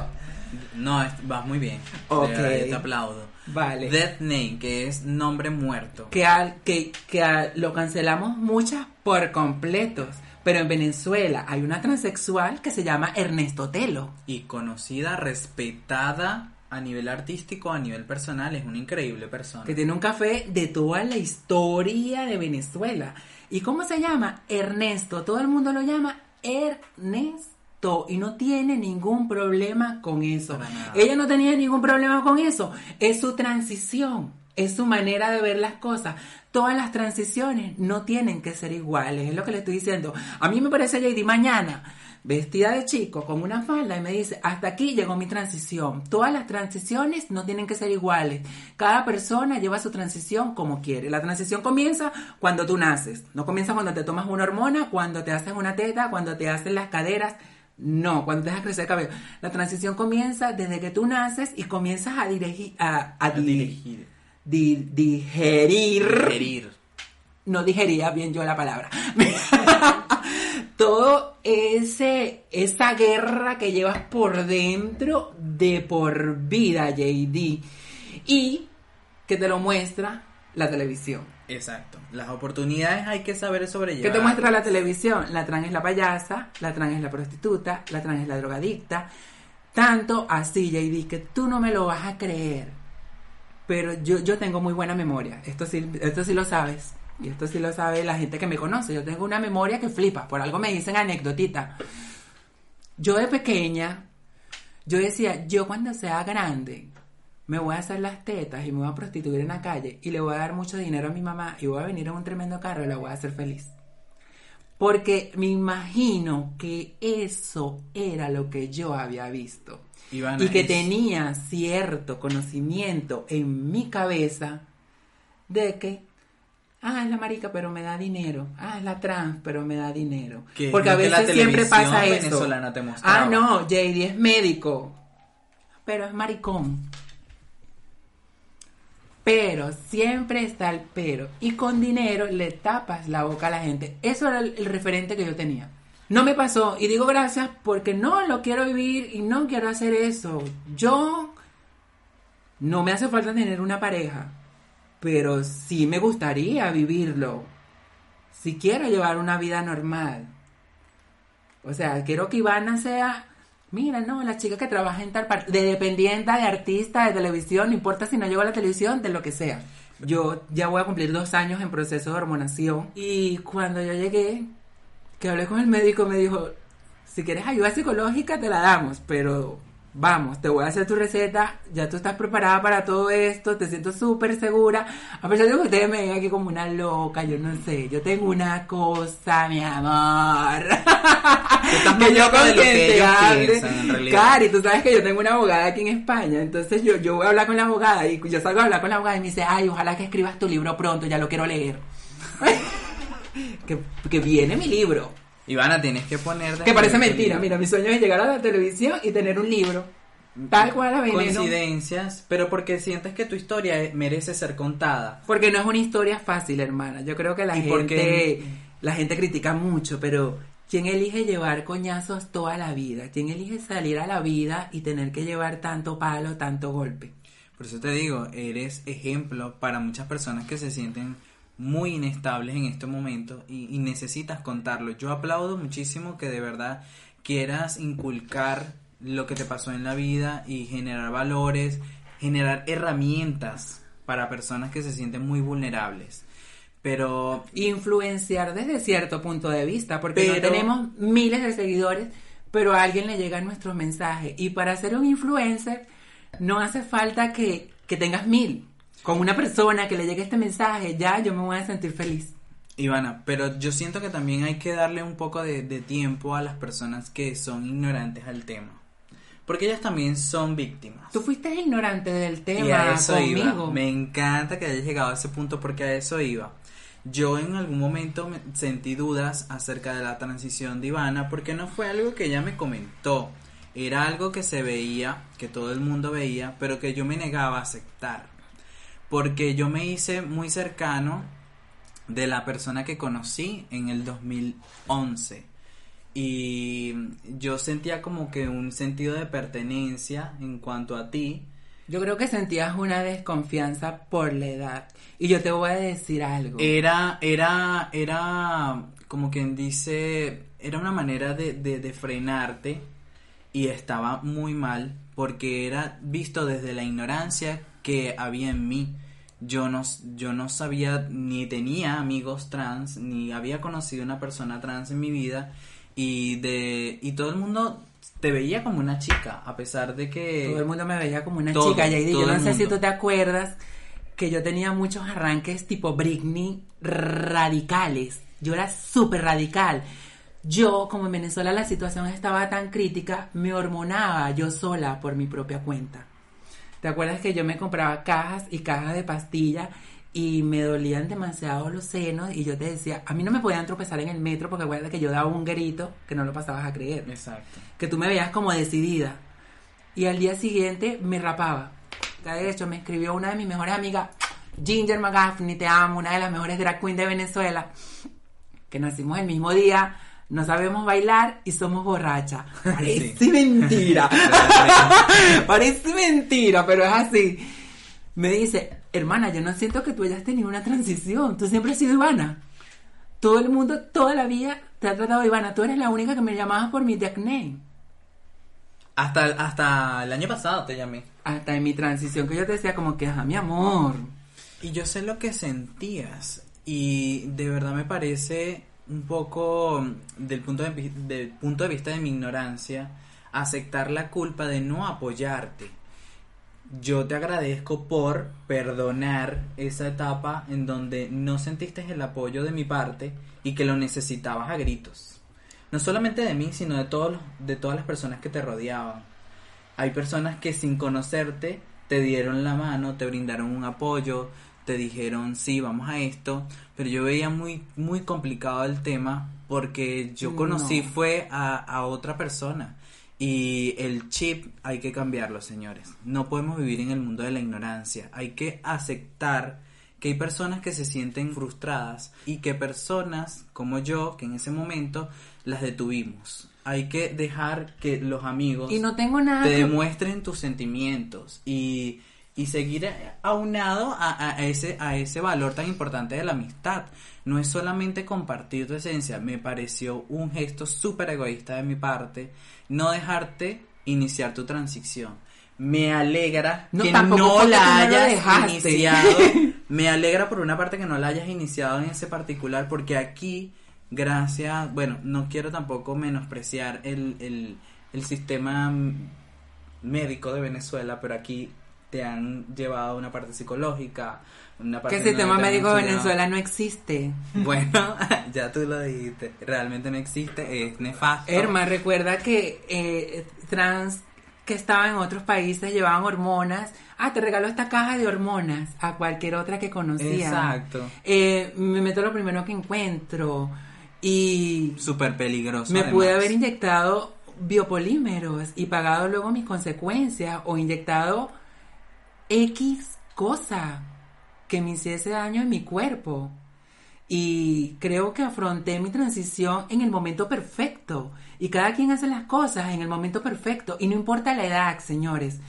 No, vas muy bien. Ok. te aplaudo. Vale. Death Name, que es nombre muerto. que, al- que, que a- lo cancelamos muchas por completos. Pero en Venezuela hay una transexual que se llama Ernesto Telo. Y conocida, respetada a nivel artístico, a nivel personal, es una increíble persona. que tiene un café de toda la historia de Venezuela. ¿Y cómo se llama? Ernesto. Todo el mundo lo llama Ernesto y no tiene ningún problema con eso. Ella no tenía ningún problema con eso. Es su transición, es su manera de ver las cosas. Todas las transiciones no tienen que ser iguales, es lo que le estoy diciendo. A mí me parece JD mañana vestida de chico con una falda y me dice, hasta aquí llegó mi transición. Todas las transiciones no tienen que ser iguales. Cada persona lleva su transición como quiere. La transición comienza cuando tú naces. No comienza cuando te tomas una hormona, cuando te haces una teta, cuando te hacen las caderas. No, cuando dejas crecer el cabello. La transición comienza desde que tú naces y comienzas a dirigir, a, a A di- dirigir. di- digerir Digerir. no digería bien yo la palabra. [laughs] Todo ese esa guerra que llevas por dentro de por vida, JD, y que te lo muestra la televisión. Exacto. Las oportunidades hay que saber ¿Qué sobrellevar. te muestra la televisión? La trans es la payasa, la trans es la prostituta, la trans es la drogadicta. Tanto así, JD, que tú no me lo vas a creer. Pero yo, yo tengo muy buena memoria. Esto sí, esto sí lo sabes. Y esto sí lo sabe la gente que me conoce. Yo tengo una memoria que flipa. Por algo me dicen anecdotita. Yo de pequeña, yo decía, yo cuando sea grande, me voy a hacer las tetas y me voy a prostituir en la calle y le voy a dar mucho dinero a mi mamá y voy a venir en un tremendo carro y la voy a hacer feliz. Porque me imagino que eso era lo que yo había visto. Ivana, y que es- tenía cierto conocimiento en mi cabeza de que, ah, es la marica, pero me da dinero. Ah, es la trans, pero me da dinero. Porque a veces siempre pasa eso. venezolana te mostraba. Ah, no, JD es médico, pero es maricón. Pero siempre está el pero. Y con dinero le tapas la boca a la gente. Eso era el, referente que yo tenía. No me pasó. Y digo gracias porque no lo quiero vivir y no quiero hacer eso. Yo no me hace falta tener una pareja. Pero sí me gustaría vivirlo. Si quiero llevar una vida normal. O sea, quiero que Ivana sea, mira, no, la chica que trabaja en tal parte, de dependiente, de artista, de televisión, no importa si no llego a la televisión, de lo que sea. Yo ya voy a cumplir dos años en proceso de hormonación y cuando yo llegué, que hablé con el médico, me dijo, si quieres ayuda psicológica te la damos, pero vamos, te voy a hacer tu receta, ya tú estás preparada para todo esto, te siento súper segura, a pesar de que ustedes me ven aquí como una loca, yo no sé, yo tengo una cosa, mi amor. estás [laughs] que yo loca de lo que ellos consenteable. piensan, en realidad. Cari, tú sabes que yo tengo una abogada aquí en España, entonces yo, yo voy a hablar con la abogada y yo salgo a hablar con la abogada y me dice, ay, ojalá que escribas tu libro pronto, ya lo quiero leer. [laughs] que, que viene mi libro. Ivana, tienes que poner... Que parece mentira, mira, mi sueño es llegar a la televisión y tener un libro. Tal cual a veneno. Coincidencias, pero porque sientes que tu historia merece ser contada. Porque no es una historia fácil, hermana. Yo creo que la ¿Y gente, la gente critica mucho, pero ¿quién elige llevar coñazos toda la vida? ¿Quién elige salir a la vida y tener que llevar tanto palo, tanto golpe? Por eso te digo, eres ejemplo para muchas personas que se sienten muy inestables en este momento y, y necesitas contarlo. Yo aplaudo muchísimo que de verdad quieras inculcar lo que te pasó en la vida y generar valores, generar herramientas para personas que se sienten muy vulnerables. Pero Influenciar desde cierto punto de vista, porque no tenemos miles de seguidores, pero a alguien le llegan nuestros mensajes. Y para ser un influencer, no hace falta que, que tengas mil. Con una persona que le llegue este mensaje, ya yo me voy a sentir feliz. Ivana, pero yo siento que también hay que darle un poco de, de tiempo a las personas que son ignorantes al tema. Porque ellas también son víctimas. Tú fuiste ignorante del tema y a eso conmigo. iba. Me encanta que hayas llegado a ese punto porque a eso iba. Yo en algún momento me sentí dudas acerca de la transición de Ivana porque no fue algo que ella me comentó. Era algo que se veía, que todo el mundo veía, pero que yo me negaba a aceptar. Porque yo me hice muy cercano de la persona que conocí en el 2011. Y yo sentía como que un sentido de pertenencia en cuanto a ti. Yo creo que sentías una desconfianza por la edad. Y yo te voy a decir algo. Era, era, era, como quien dice, era una manera de, de, de frenarte y estaba muy mal porque era visto desde la ignorancia que había en mí. Yo no, yo no sabía ni tenía amigos trans, ni había conocido una persona trans en mi vida y de y todo el mundo te veía como una chica, a pesar de que Todo el mundo me veía como una Todo, chica. Y yo no sé si tú te acuerdas que yo tenía muchos arranques tipo Britney radicales. Yo era súper radical. Yo, como en Venezuela la situación estaba tan crítica, me hormonaba yo sola por mi propia cuenta. ¿Te acuerdas que yo me compraba cajas y cajas de pastillas y me dolían demasiado los senos y yo te decía, a mí no me podían tropezar en el metro porque acuérdate que yo daba un grito que no lo pasabas a creer Exacto. que tú me veías como decidida. Y al día siguiente me rapaba. De hecho, me escribió una de mis mejores amigas, Ginger McGaffney, te amo, una de las mejores drag queens de Venezuela, que nacimos el mismo día, no sabemos bailar y somos borrachas. [laughs] Parece Sí. mentira. [laughs] Parece mentira, pero es así. Me dice, hermana, yo no siento que tú hayas tenido una transición. Tú siempre has sido Ivana. Todo el mundo, toda la vida te ha tratado de Ivana. Tú eres la única que me llamabas por mi name. Hasta, hasta el año pasado te llamé. Hasta en mi transición que yo te decía como que, ajá, mi amor. Y yo sé lo que sentías. Y de verdad me parece un poco del punto de, del punto de vista de mi ignorancia aceptar la culpa de no apoyarte. Yo te agradezco por perdonar esa etapa en donde no sentiste el apoyo de mi parte y que lo necesitabas a gritos. No solamente de mí, sino de todos de todas las personas que te rodeaban. Hay personas que sin conocerte te dieron la mano, te brindaron un apoyo, te dijeron sí, vamos a esto, pero yo veía muy muy complicado el tema porque yo conocí No. fue a, a otra persona y el chip hay que cambiarlo, señores. No podemos vivir en el mundo de la ignorancia. Hay que aceptar que hay personas que se sienten frustradas y que personas como yo, que en ese momento las detuvimos. Hay que dejar que los amigos Y no tengo nada te que- demuestren tus sentimientos y, y seguir aunado a, a- ese, a ese valor tan importante de la amistad. No es solamente compartir tu esencia, me pareció un gesto súper egoísta de mi parte no dejarte iniciar tu transición. Me alegra No, que no la hayas iniciado. [laughs] Me alegra por una parte que no la hayas iniciado en ese particular, porque aquí, gracias, bueno, no quiero tampoco menospreciar el, el, el sistema médico de Venezuela, pero aquí te han llevado a una parte psicológica, una parte Que el sistema médico de Venezuela no existe. Bueno, [laughs] ya tú lo dijiste, realmente no existe, es nefasto. Herma, recuerda que eh, trans que estaban en otros países llevaban hormonas. Ah, te regaló esta caja de hormonas a cualquier otra que conocía. Exacto. Eh, me meto lo primero que encuentro. Y Súper peligroso. me pude haber inyectado biopolímeros y pagado luego mis consecuencias o inyectado X cosa que me hiciese daño en mi cuerpo. Y creo que afronté mi transición en el momento perfecto. Y cada quien hace las cosas en el momento perfecto. Y no importa la edad, señores.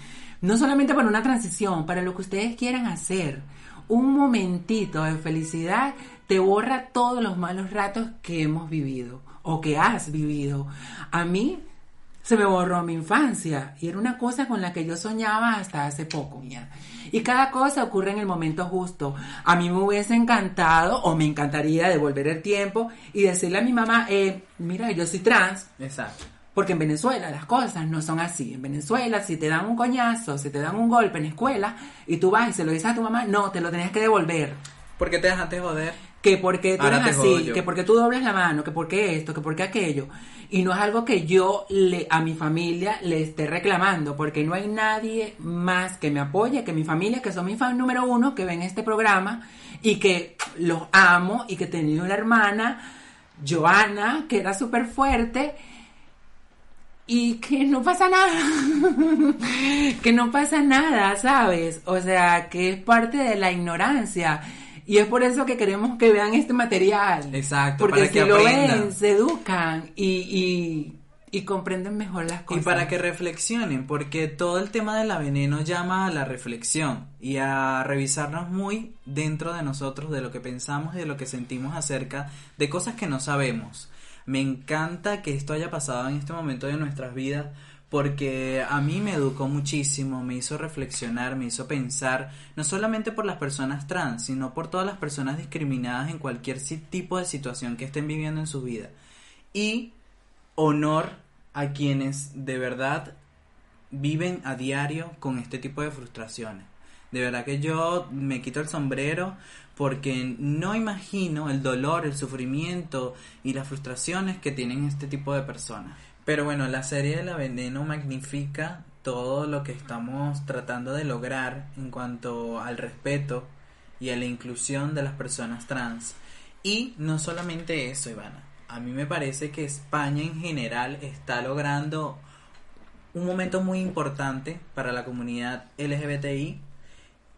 No solamente para una transición, para lo que ustedes quieran hacer. Un momentito de felicidad te borra todos los malos ratos que hemos vivido o que has vivido. A mí se me borró mi infancia y era una cosa con la que yo soñaba hasta hace poco. mía. Y cada cosa ocurre en el momento justo. A mí me hubiese encantado o me encantaría devolver el tiempo y decirle a mi mamá, eh, mira, yo soy trans, Exacto. porque en Venezuela las cosas no son así. En Venezuela, si te dan un coñazo, si te dan un golpe en la escuela y tú vas y se lo dices a tu mamá, no, te lo tenías que devolver. ¿Por qué te dejaste joder? Que porque tú Ahora eres así, que porque tú doblas la mano, que porque esto, que porque aquello. Y no es algo que yo le, a mi familia le esté reclamando, porque no hay nadie más que me apoye que mi familia, que son mi fan número uno, que ven este programa y que los amo y que tenía una hermana, Joana, que era súper fuerte y que no pasa nada. [laughs] que no pasa nada, ¿sabes? O sea, que es parte de la ignorancia. Y es por eso que queremos que vean este material. Exacto, Porque para si que lo aprendan. ven, se educan y, y, y comprenden mejor las Y cosas. para que reflexionen, porque todo el tema de la veneno llama a la reflexión y a revisarnos muy dentro de nosotros de lo que pensamos y de lo que sentimos acerca de cosas que no sabemos. Me encanta que esto haya pasado en este momento de nuestras vidas porque a mí me educó muchísimo, me hizo reflexionar, me hizo pensar, no solamente por las personas trans, sino por todas las personas discriminadas en cualquier tipo de situación que estén viviendo en su vida. Y honor a quienes de verdad viven a diario con este tipo de frustraciones. De verdad que yo me quito el sombrero porque no imagino el dolor, el sufrimiento y las frustraciones que tienen este tipo de personas. Pero bueno, la serie de La Veneno magnifica todo lo que estamos tratando de lograr en cuanto al respeto y a la inclusión de las personas trans. Y no solamente eso, Ivana. A mí me parece que España en general está logrando un momento muy importante para la comunidad LGBTI,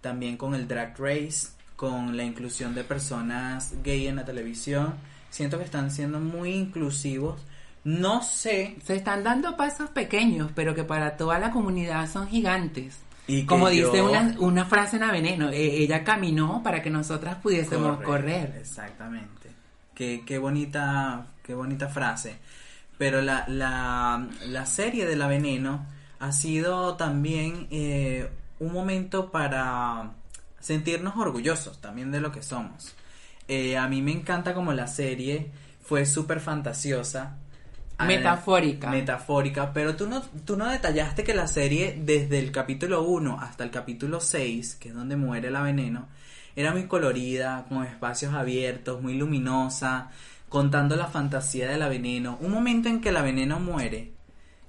también con el drag race, con la inclusión de personas gay en la televisión. Siento que están siendo muy inclusivos. No sé Se están dando pasos pequeños, pero que para toda la comunidad son gigantes. Y Como dice yo- una, una frase en Aveneno, eh, ella caminó para que nosotras pudiésemos correr. Exactamente. Qué, qué bonita, qué bonita frase. Pero la, la, la serie de La Veneno ha sido también eh, un momento para sentirnos orgullosos también de lo que somos. Eh, a mí me encanta como la serie fue súper fantasiosa. Metafórica. Metafórica, pero tú no, tú no detallaste que la serie desde el capítulo 1 hasta el capítulo 6, que es donde muere la veneno, era muy colorida, con espacios abiertos, muy luminosa, contando la fantasía de la veneno. Un momento en que la veneno muere,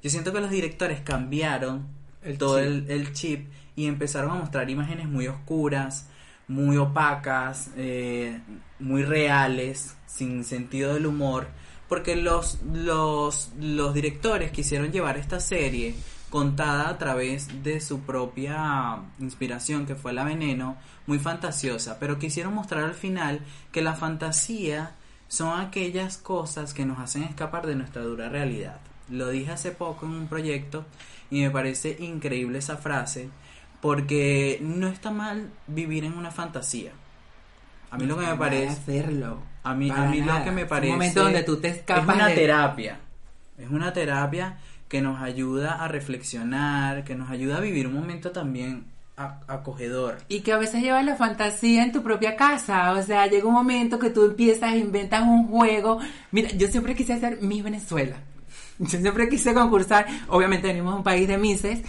yo siento que los directores cambiaron El todo chip. el, el chip y empezaron a mostrar imágenes muy oscuras, muy opacas, eh, muy reales, sin sentido del humor, porque los, los, los directores quisieron llevar esta serie contada a través de su propia inspiración, que fue la veneno, muy fantasiosa, pero quisieron mostrar al final que la fantasía son aquellas cosas que nos hacen escapar de nuestra dura realidad. Lo dije hace poco en un proyecto y me parece increíble esa frase porque no está mal vivir en una fantasía. A mí lo que me parece hacerlo. A mí, a mí lo que me Es un parece momento donde tú te escapas es una de- terapia. Es una terapia que nos ayuda a reflexionar, que nos ayuda a vivir un momento también acogedor. Y que a veces llevas la fantasía en tu propia casa. O sea, llega un momento que tú empiezas, inventas un juego. Mira, yo siempre quise hacer Miss Venezuela. [laughs] Yo siempre quise concursar. Obviamente venimos de un país de Misses.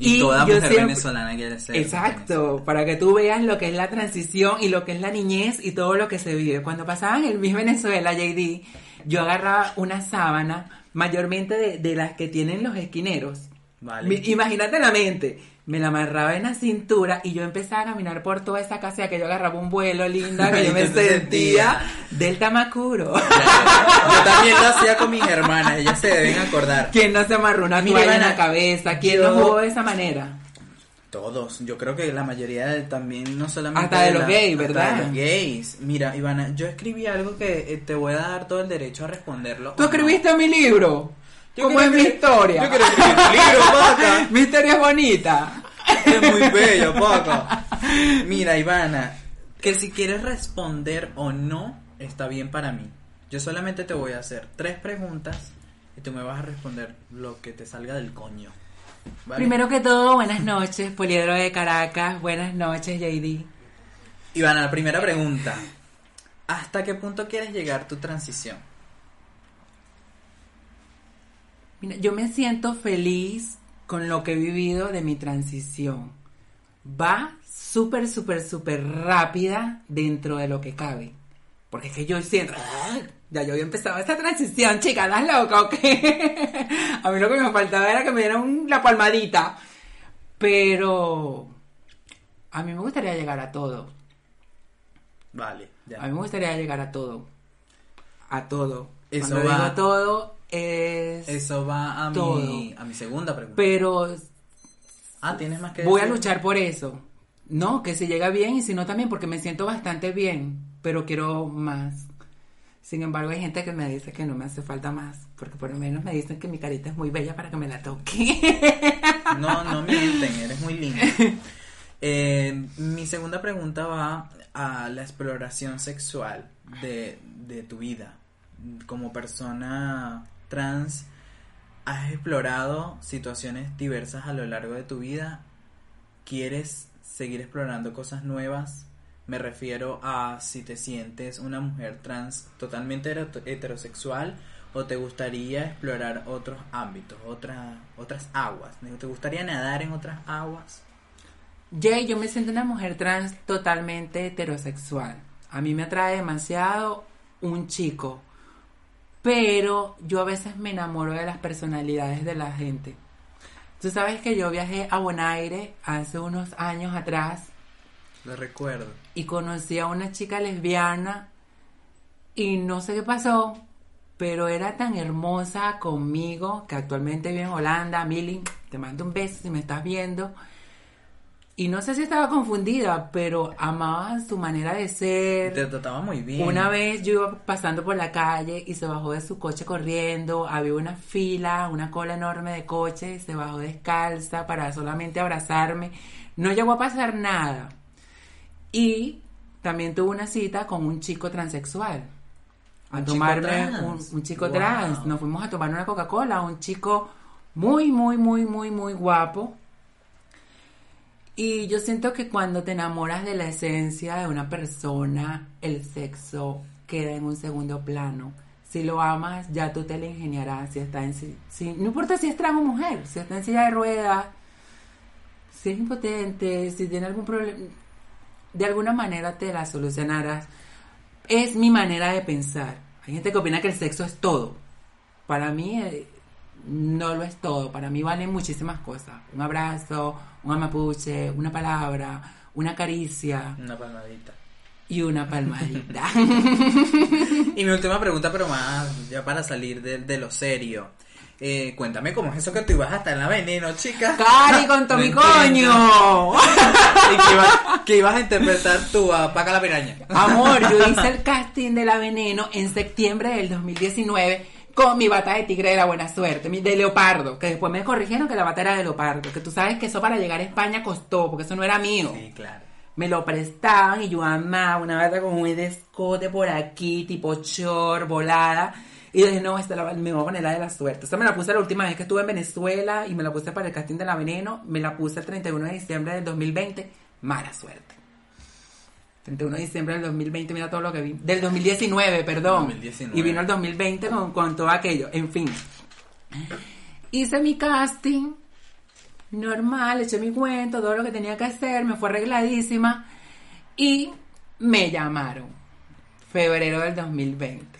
Y, toda mujer siempre- venezolana quiere ser. Exacto, para que tú veas lo que es la transición y lo que es la niñez y todo lo que se vive. Cuando pasaban el Miss Venezuela, JD, yo agarraba una sábana, mayormente de, de las que tienen los esquineros. Vale. Imagínate la mente. Me la amarraba en la cintura y yo empezaba a caminar por toda esa casa que yo agarraba un vuelo linda, que yo me ¿Qué te sentía del Tamacuro. Yo también lo hacía con mis hermanas, ellas se deben acordar. ¿Quién no se amarró una Mira, toalla en la cabeza? ¿Quién yo- no jugó de esa manera? Todos, yo creo que la mayoría de- también, no solamente Hasta de los la- gays, hasta ¿verdad? de los gays. Mira, Ivana, yo escribí algo que eh, te voy a dar todo el derecho a responderlo. ¿Tú escribiste mi libro? Yo ¿Cómo es mi historia? yo quiero escribir un libro, [laughs] vaca. mi historia es bonita. Es muy bello, poco. Mira, Ivana, que si quieres responder o no, está bien para mí. Yo solamente te voy a hacer tres preguntas y tú me vas a responder lo que te salga del coño. ¿vale? Primero que todo, buenas noches, Poliedro de Caracas. Buenas noches, JD. Ivana, la primera pregunta. ¿Hasta qué punto quieres llegar tu transición? Mira, yo me siento feliz con lo que he vivido de mi transición. Va súper, súper, súper rápida dentro de lo que cabe. Porque es que yo siento, "Ah, ya yo había empezado esta transición, chica, ¿estás loca o qué? [laughs] A mí lo que me faltaba era que me dieran la palmadita. Pero a mí me gustaría llegar a todo. Vale, ya. A mí me gustaría llegar a todo. A todo. Eso Cuando va- digo todo es... Eso va a mi, a mi segunda pregunta. Pero ah, tienes más que voy a luchar por eso. No, que si llega bien y si no también, porque me siento bastante bien, pero quiero más. Sin embargo, hay gente que me dice que no me hace falta más, porque por lo menos me dicen que mi carita es muy bella para que me la toque. No, no mienten, eres muy linda. Eh, mi segunda pregunta va a la exploración sexual de, de tu vida. Como persona trans, has explorado situaciones diversas a lo largo de tu vida. ¿Quieres seguir explorando cosas nuevas? Me refiero a si te sientes una mujer trans totalmente heterosexual o te gustaría explorar otros ámbitos, otra- otras aguas. ¿Te gustaría nadar en otras aguas? Jay, yo me siento una mujer trans totalmente heterosexual. A mí me atrae demasiado un chico, pero yo a veces me enamoro de las personalidades de la gente. Tú sabes que yo viajé a Bonaire hace unos años atrás Lo recuerdo. y conocí a una chica lesbiana y no sé qué pasó, pero era tan hermosa conmigo que actualmente vive en Holanda. Milly, te mando un beso si me estás viendo. Y no sé si estaba confundida, pero amaba su manera de ser. Te trataba muy bien. Una vez yo iba pasando por la calle y se bajó de su coche corriendo, había una fila, una cola enorme de coches, se bajó descalza para solamente abrazarme. No llegó a pasar nada. Y también tuve una cita con un chico transexual. A Un chico tomarme trans. un, un chico Wow. trans. Nos fuimos a tomar una Coca-Cola, un chico muy, muy, muy, muy, muy guapo. Y yo siento que cuando te enamoras de la esencia de una persona, el sexo queda en un segundo plano. Si lo amas, ya tú te la ingeniarás. Si está en, si- no importa si es trans o mujer, si está en silla de ruedas, si es impotente, si tiene algún problema, de alguna manera te la solucionarás. Es mi manera de pensar. Hay gente que opina que el sexo es todo. Para mí eh, no lo es todo. Para mí valen muchísimas cosas. Un abrazo, un amapuche, una palabra, una caricia Una palmadita. y una palmadita. [laughs] Y mi última pregunta, pero más, ya para salir de, de lo serio. Eh, cuéntame cómo es eso que tú ibas a estar en la veneno, chica. ¡Cari, con [laughs] No mi entiendo. coño! [laughs] Y que, iba- que ibas a interpretar tú a Paca la Piraña. Amor, yo hice el casting de La Veneno en septiembre del 2019 con mi bata de tigre de la buena suerte, mi- de leopardo, que después me corrigieron que la bata era de leopardo, que tú sabes que eso para llegar a España costó, porque eso no era mío. Sí, claro. Me lo prestaban y yo amaba una bata con un escote por aquí, tipo short, volada. Y dije, no, esta la, me voy a poner la de la suerte. Esta me la puse la última vez que estuve en Venezuela y me la puse para el casting de La Veneno. Me la puse el 31 de diciembre del 2020. Mala suerte. 31 de diciembre del 2020, mira todo lo que vi. Del 2019, perdón. 2019. Y vino el 2020 con, con todo aquello. En fin. Hice mi casting normal, eché mi cuento, todo lo que tenía que hacer, me fue arregladísima y me llamaron. Febrero del 2020.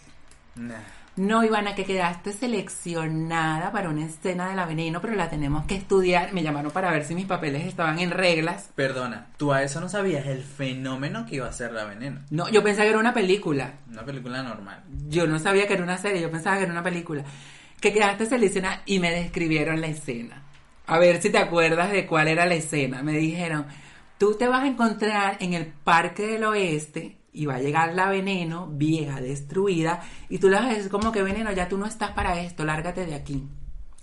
Nah. No, Ivana, que quedaste seleccionada para una escena de la veneno, pero la tenemos que estudiar. Me llamaron para ver si mis papeles estaban en reglas. Perdona, tú a eso no sabías el fenómeno que iba a ser la veneno. No, yo pensaba que era una película. Una película normal. Yo no sabía que era una serie, yo pensaba que era una película. Que quedaste seleccionada y me describieron la escena. A ver si te acuerdas de cuál era la escena. Me dijeron, tú te vas a encontrar en el Parque del Oeste y va a llegar la veneno, vieja, destruida, y tú le vas a decir como que veneno, ya tú no estás para esto, lárgate de aquí.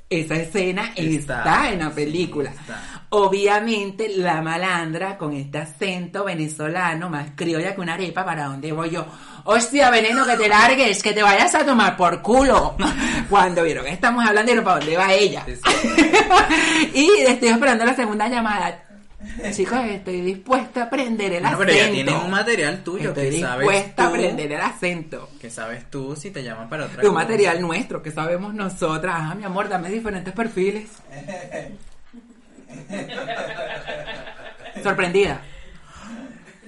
Esa escena está, Está, en la película. está. Obviamente la malandra con este acento venezolano más criolla que una arepa, ¿para dónde voy yo? Hostia, veneno, que te largues, que te vayas a tomar por culo. [laughs] Cuando vieron que estamos hablando, ¿para dónde va ella? [laughs] y estoy esperando la segunda llamada. Chicos, estoy dispuesta a aprender el acento. pero ya tienes un material tuyo Estoy que sabes dispuesta a aprender el acento. Que sabes tú si te llaman para otra cosa. material nuestro que sabemos nosotras. Ah, mi amor, dame diferentes perfiles. [laughs] Sorprendida.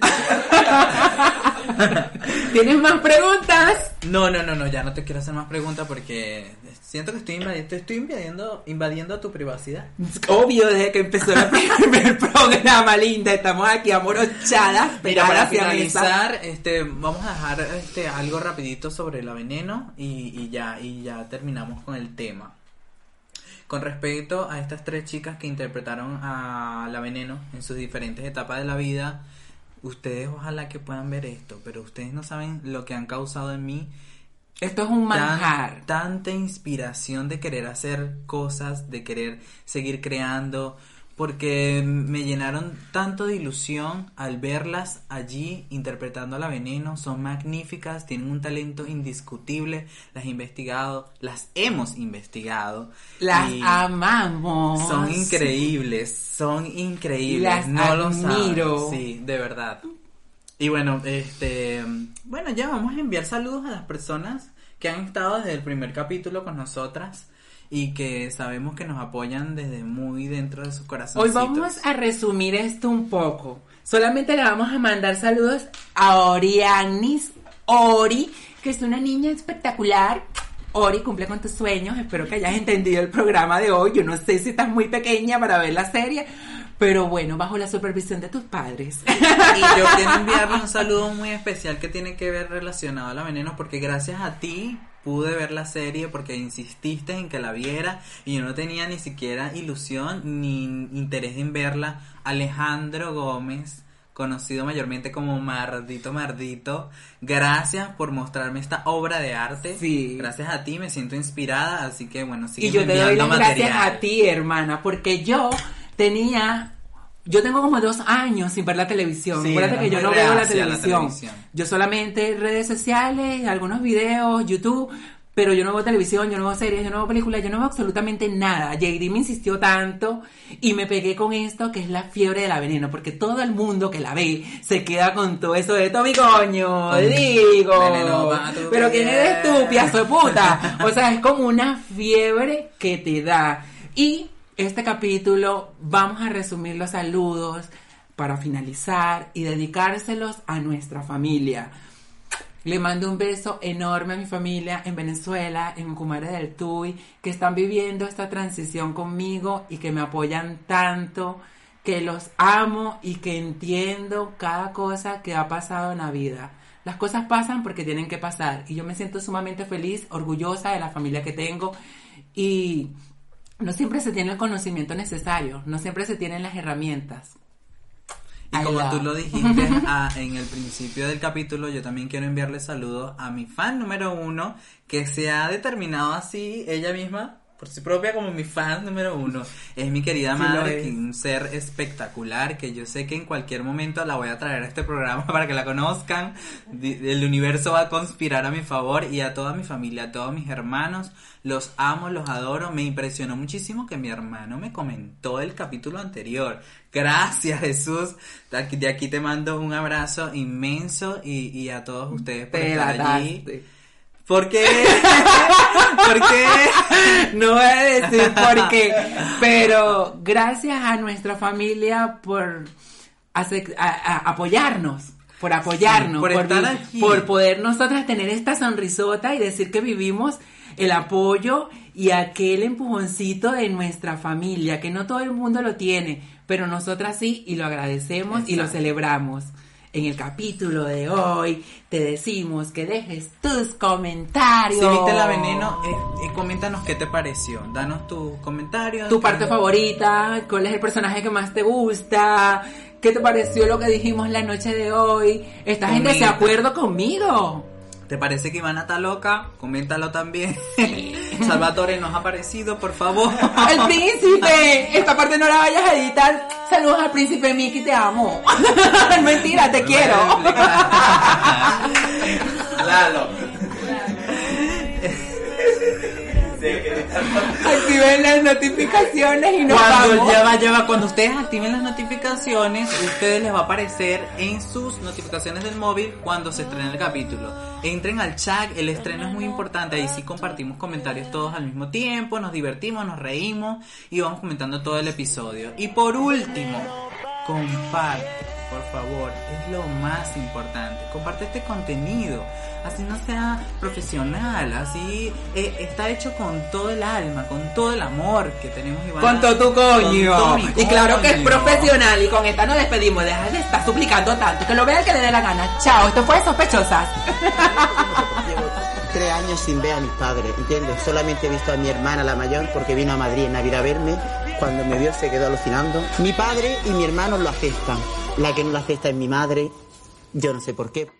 [laughs] [laughs] ¿Tienes más preguntas? No, no, no, no, ya no te quiero hacer más preguntas porque siento que estoy invadiendo, estoy invadiendo, invadiendo tu privacidad. Obvio, desde que empezó el [laughs] primer programa, linda, estamos aquí amorochadas, Mira, para mesa. finalizar, este, vamos a dejar este algo rapidito sobre la veneno y, y ya, y ya terminamos con el tema. Con respecto a estas tres chicas que interpretaron a la veneno en sus diferentes etapas de la vida, ustedes ojalá que puedan ver esto, pero ustedes no saben lo que han causado en mí Esto es un tan- manjar. tanta inspiración de querer hacer cosas, de querer seguir creando, porque me llenaron tanto de ilusión al verlas allí interpretando a la veneno. Son magníficas, tienen un talento indiscutible. Las he investigado, las hemos investigado. Las amamos. Son increíbles, son increíbles. Las no admiro. Sí, de verdad. Y bueno, este, bueno, ya vamos a enviar saludos a las personas que han estado desde el primer capítulo con nosotras y que sabemos que nos apoyan desde muy dentro de sus corazones. Hoy vamos a resumir esto un poco. Solamente le vamos a mandar saludos a Orianis Ori, que es una niña espectacular. Ori, cumple con tus sueños. Espero que hayas entendido el programa de hoy. Yo no sé si estás muy pequeña para ver la serie, pero bueno, bajo la supervisión de tus padres. [laughs] Y yo quiero enviarle un saludo muy especial que tiene que ver relacionado a la veneno, porque gracias a ti pude ver la serie porque insististe en que la viera y yo no tenía ni siquiera ilusión ni interés en verla. Alejandro Gómez, conocido mayormente como Mardito Mardito, gracias por mostrarme esta obra de arte. Sí. Gracias a ti me siento inspirada, así que bueno, sigue Y yo te doy las gracias a ti, hermana, porque yo tenía, yo tengo como dos años sin ver la televisión. Sí, Acuérdate que yo no veo la televisión. Yo solamente redes sociales, algunos videos, YouTube, pero yo no veo televisión, yo no veo series, yo no veo películas, yo no veo absolutamente nada. JD me insistió tanto y me pegué con esto que es la fiebre de la veneno, porque todo el mundo que la ve se queda con todo eso de Tommy coño, digo. Veneno Pero quién eres tú, piazo de puta. [laughs] O sea, es como una fiebre que te da. Y este capítulo vamos a resumir los saludos para finalizar y dedicárselos a nuestra familia. Le mando un beso enorme a mi familia en Venezuela, en Cumare del Tuy, que están viviendo esta transición conmigo y que me apoyan tanto, que los amo y que entiendo cada cosa que ha pasado en la vida. Las cosas pasan porque tienen que pasar y yo me siento sumamente feliz, orgullosa de la familia que tengo y no siempre se tiene el conocimiento necesario, no siempre se tienen las herramientas. Y I como love. tú lo dijiste [laughs] ah, en el principio del capítulo, yo también quiero enviarle saludos a mi fan número uno, que se ha determinado así ella misma, por sí propia, como mi fan número uno. Es mi querida Sí madre, que un ser espectacular, que yo sé que en cualquier momento la voy a traer a este programa [laughs] para que la conozcan. El universo va a conspirar a mi favor y a toda mi familia, a todos mis hermanos. Los amo, los adoro. Me impresionó muchísimo que mi hermano me comentó el capítulo anterior. Gracias, Jesús. De aquí, de aquí te mando un abrazo inmenso y, y a todos ustedes por Te estar allí. ¿Por qué? [laughs] ¿Por qué? No voy a decir por qué, pero gracias a nuestra familia por hacer- a- a- apoyarnos, por apoyarnos, Sí, por por, estar vi- aquí. por poder nosotras tener esta sonrisota y decir que vivimos el apoyo y aquel empujoncito de nuestra familia, que no todo el mundo lo tiene, pero nosotras sí y lo agradecemos y lo celebramos. En el capítulo de hoy te decimos que dejes tus comentarios. Si viste la veneno, eh, eh, coméntanos qué te pareció. Danos tus comentarios. tu parte favorita, cuál es el personaje que más te gusta, qué te pareció lo que dijimos la noche de hoy, ¿estás en Comenta. desacuerdo conmigo? ¿Te parece que Ivana está loca? Coméntalo también. [laughs] Salvatore nos ha parecido, por favor. [laughs] ¡El príncipe! Esta parte no la vayas a editar. Saludos al príncipe Mickey, te amo. [laughs] Mentira, te quiero. Lalo. Activen las notificaciones y nos Cuando vamos. ya va, ya va, cuando ustedes activen las notificaciones, a ustedes les va a aparecer en sus notificaciones del móvil cuando se estrene el capítulo. Entren al chat, el estreno es muy importante, ahí sí compartimos comentarios todos al mismo tiempo, nos divertimos, nos reímos y vamos comentando todo el episodio. Y por último, comparte, por favor, es lo más importante. Comparte este contenido, así no sea profesional, así eh, está hecho con todo el alma, con todo el amor que tenemos Ivana. Con todo tu coño. Con todo mi Y claro que es profesional. Y con esta nos despedimos. Deja de estar suplicando tanto. Que lo vea el que le dé la gana. Chao. Esto fue Sospechosas. Llevo tres años sin ver a mis padres, ¿entiendes? Solamente he visto a mi hermana, la mayor, porque vino a Madrid en Navidad a verme. Cuando me vio se quedó alucinando. Mi padre y mi hermano lo aceptan. La que no lo acepta es mi madre. Yo no sé por qué.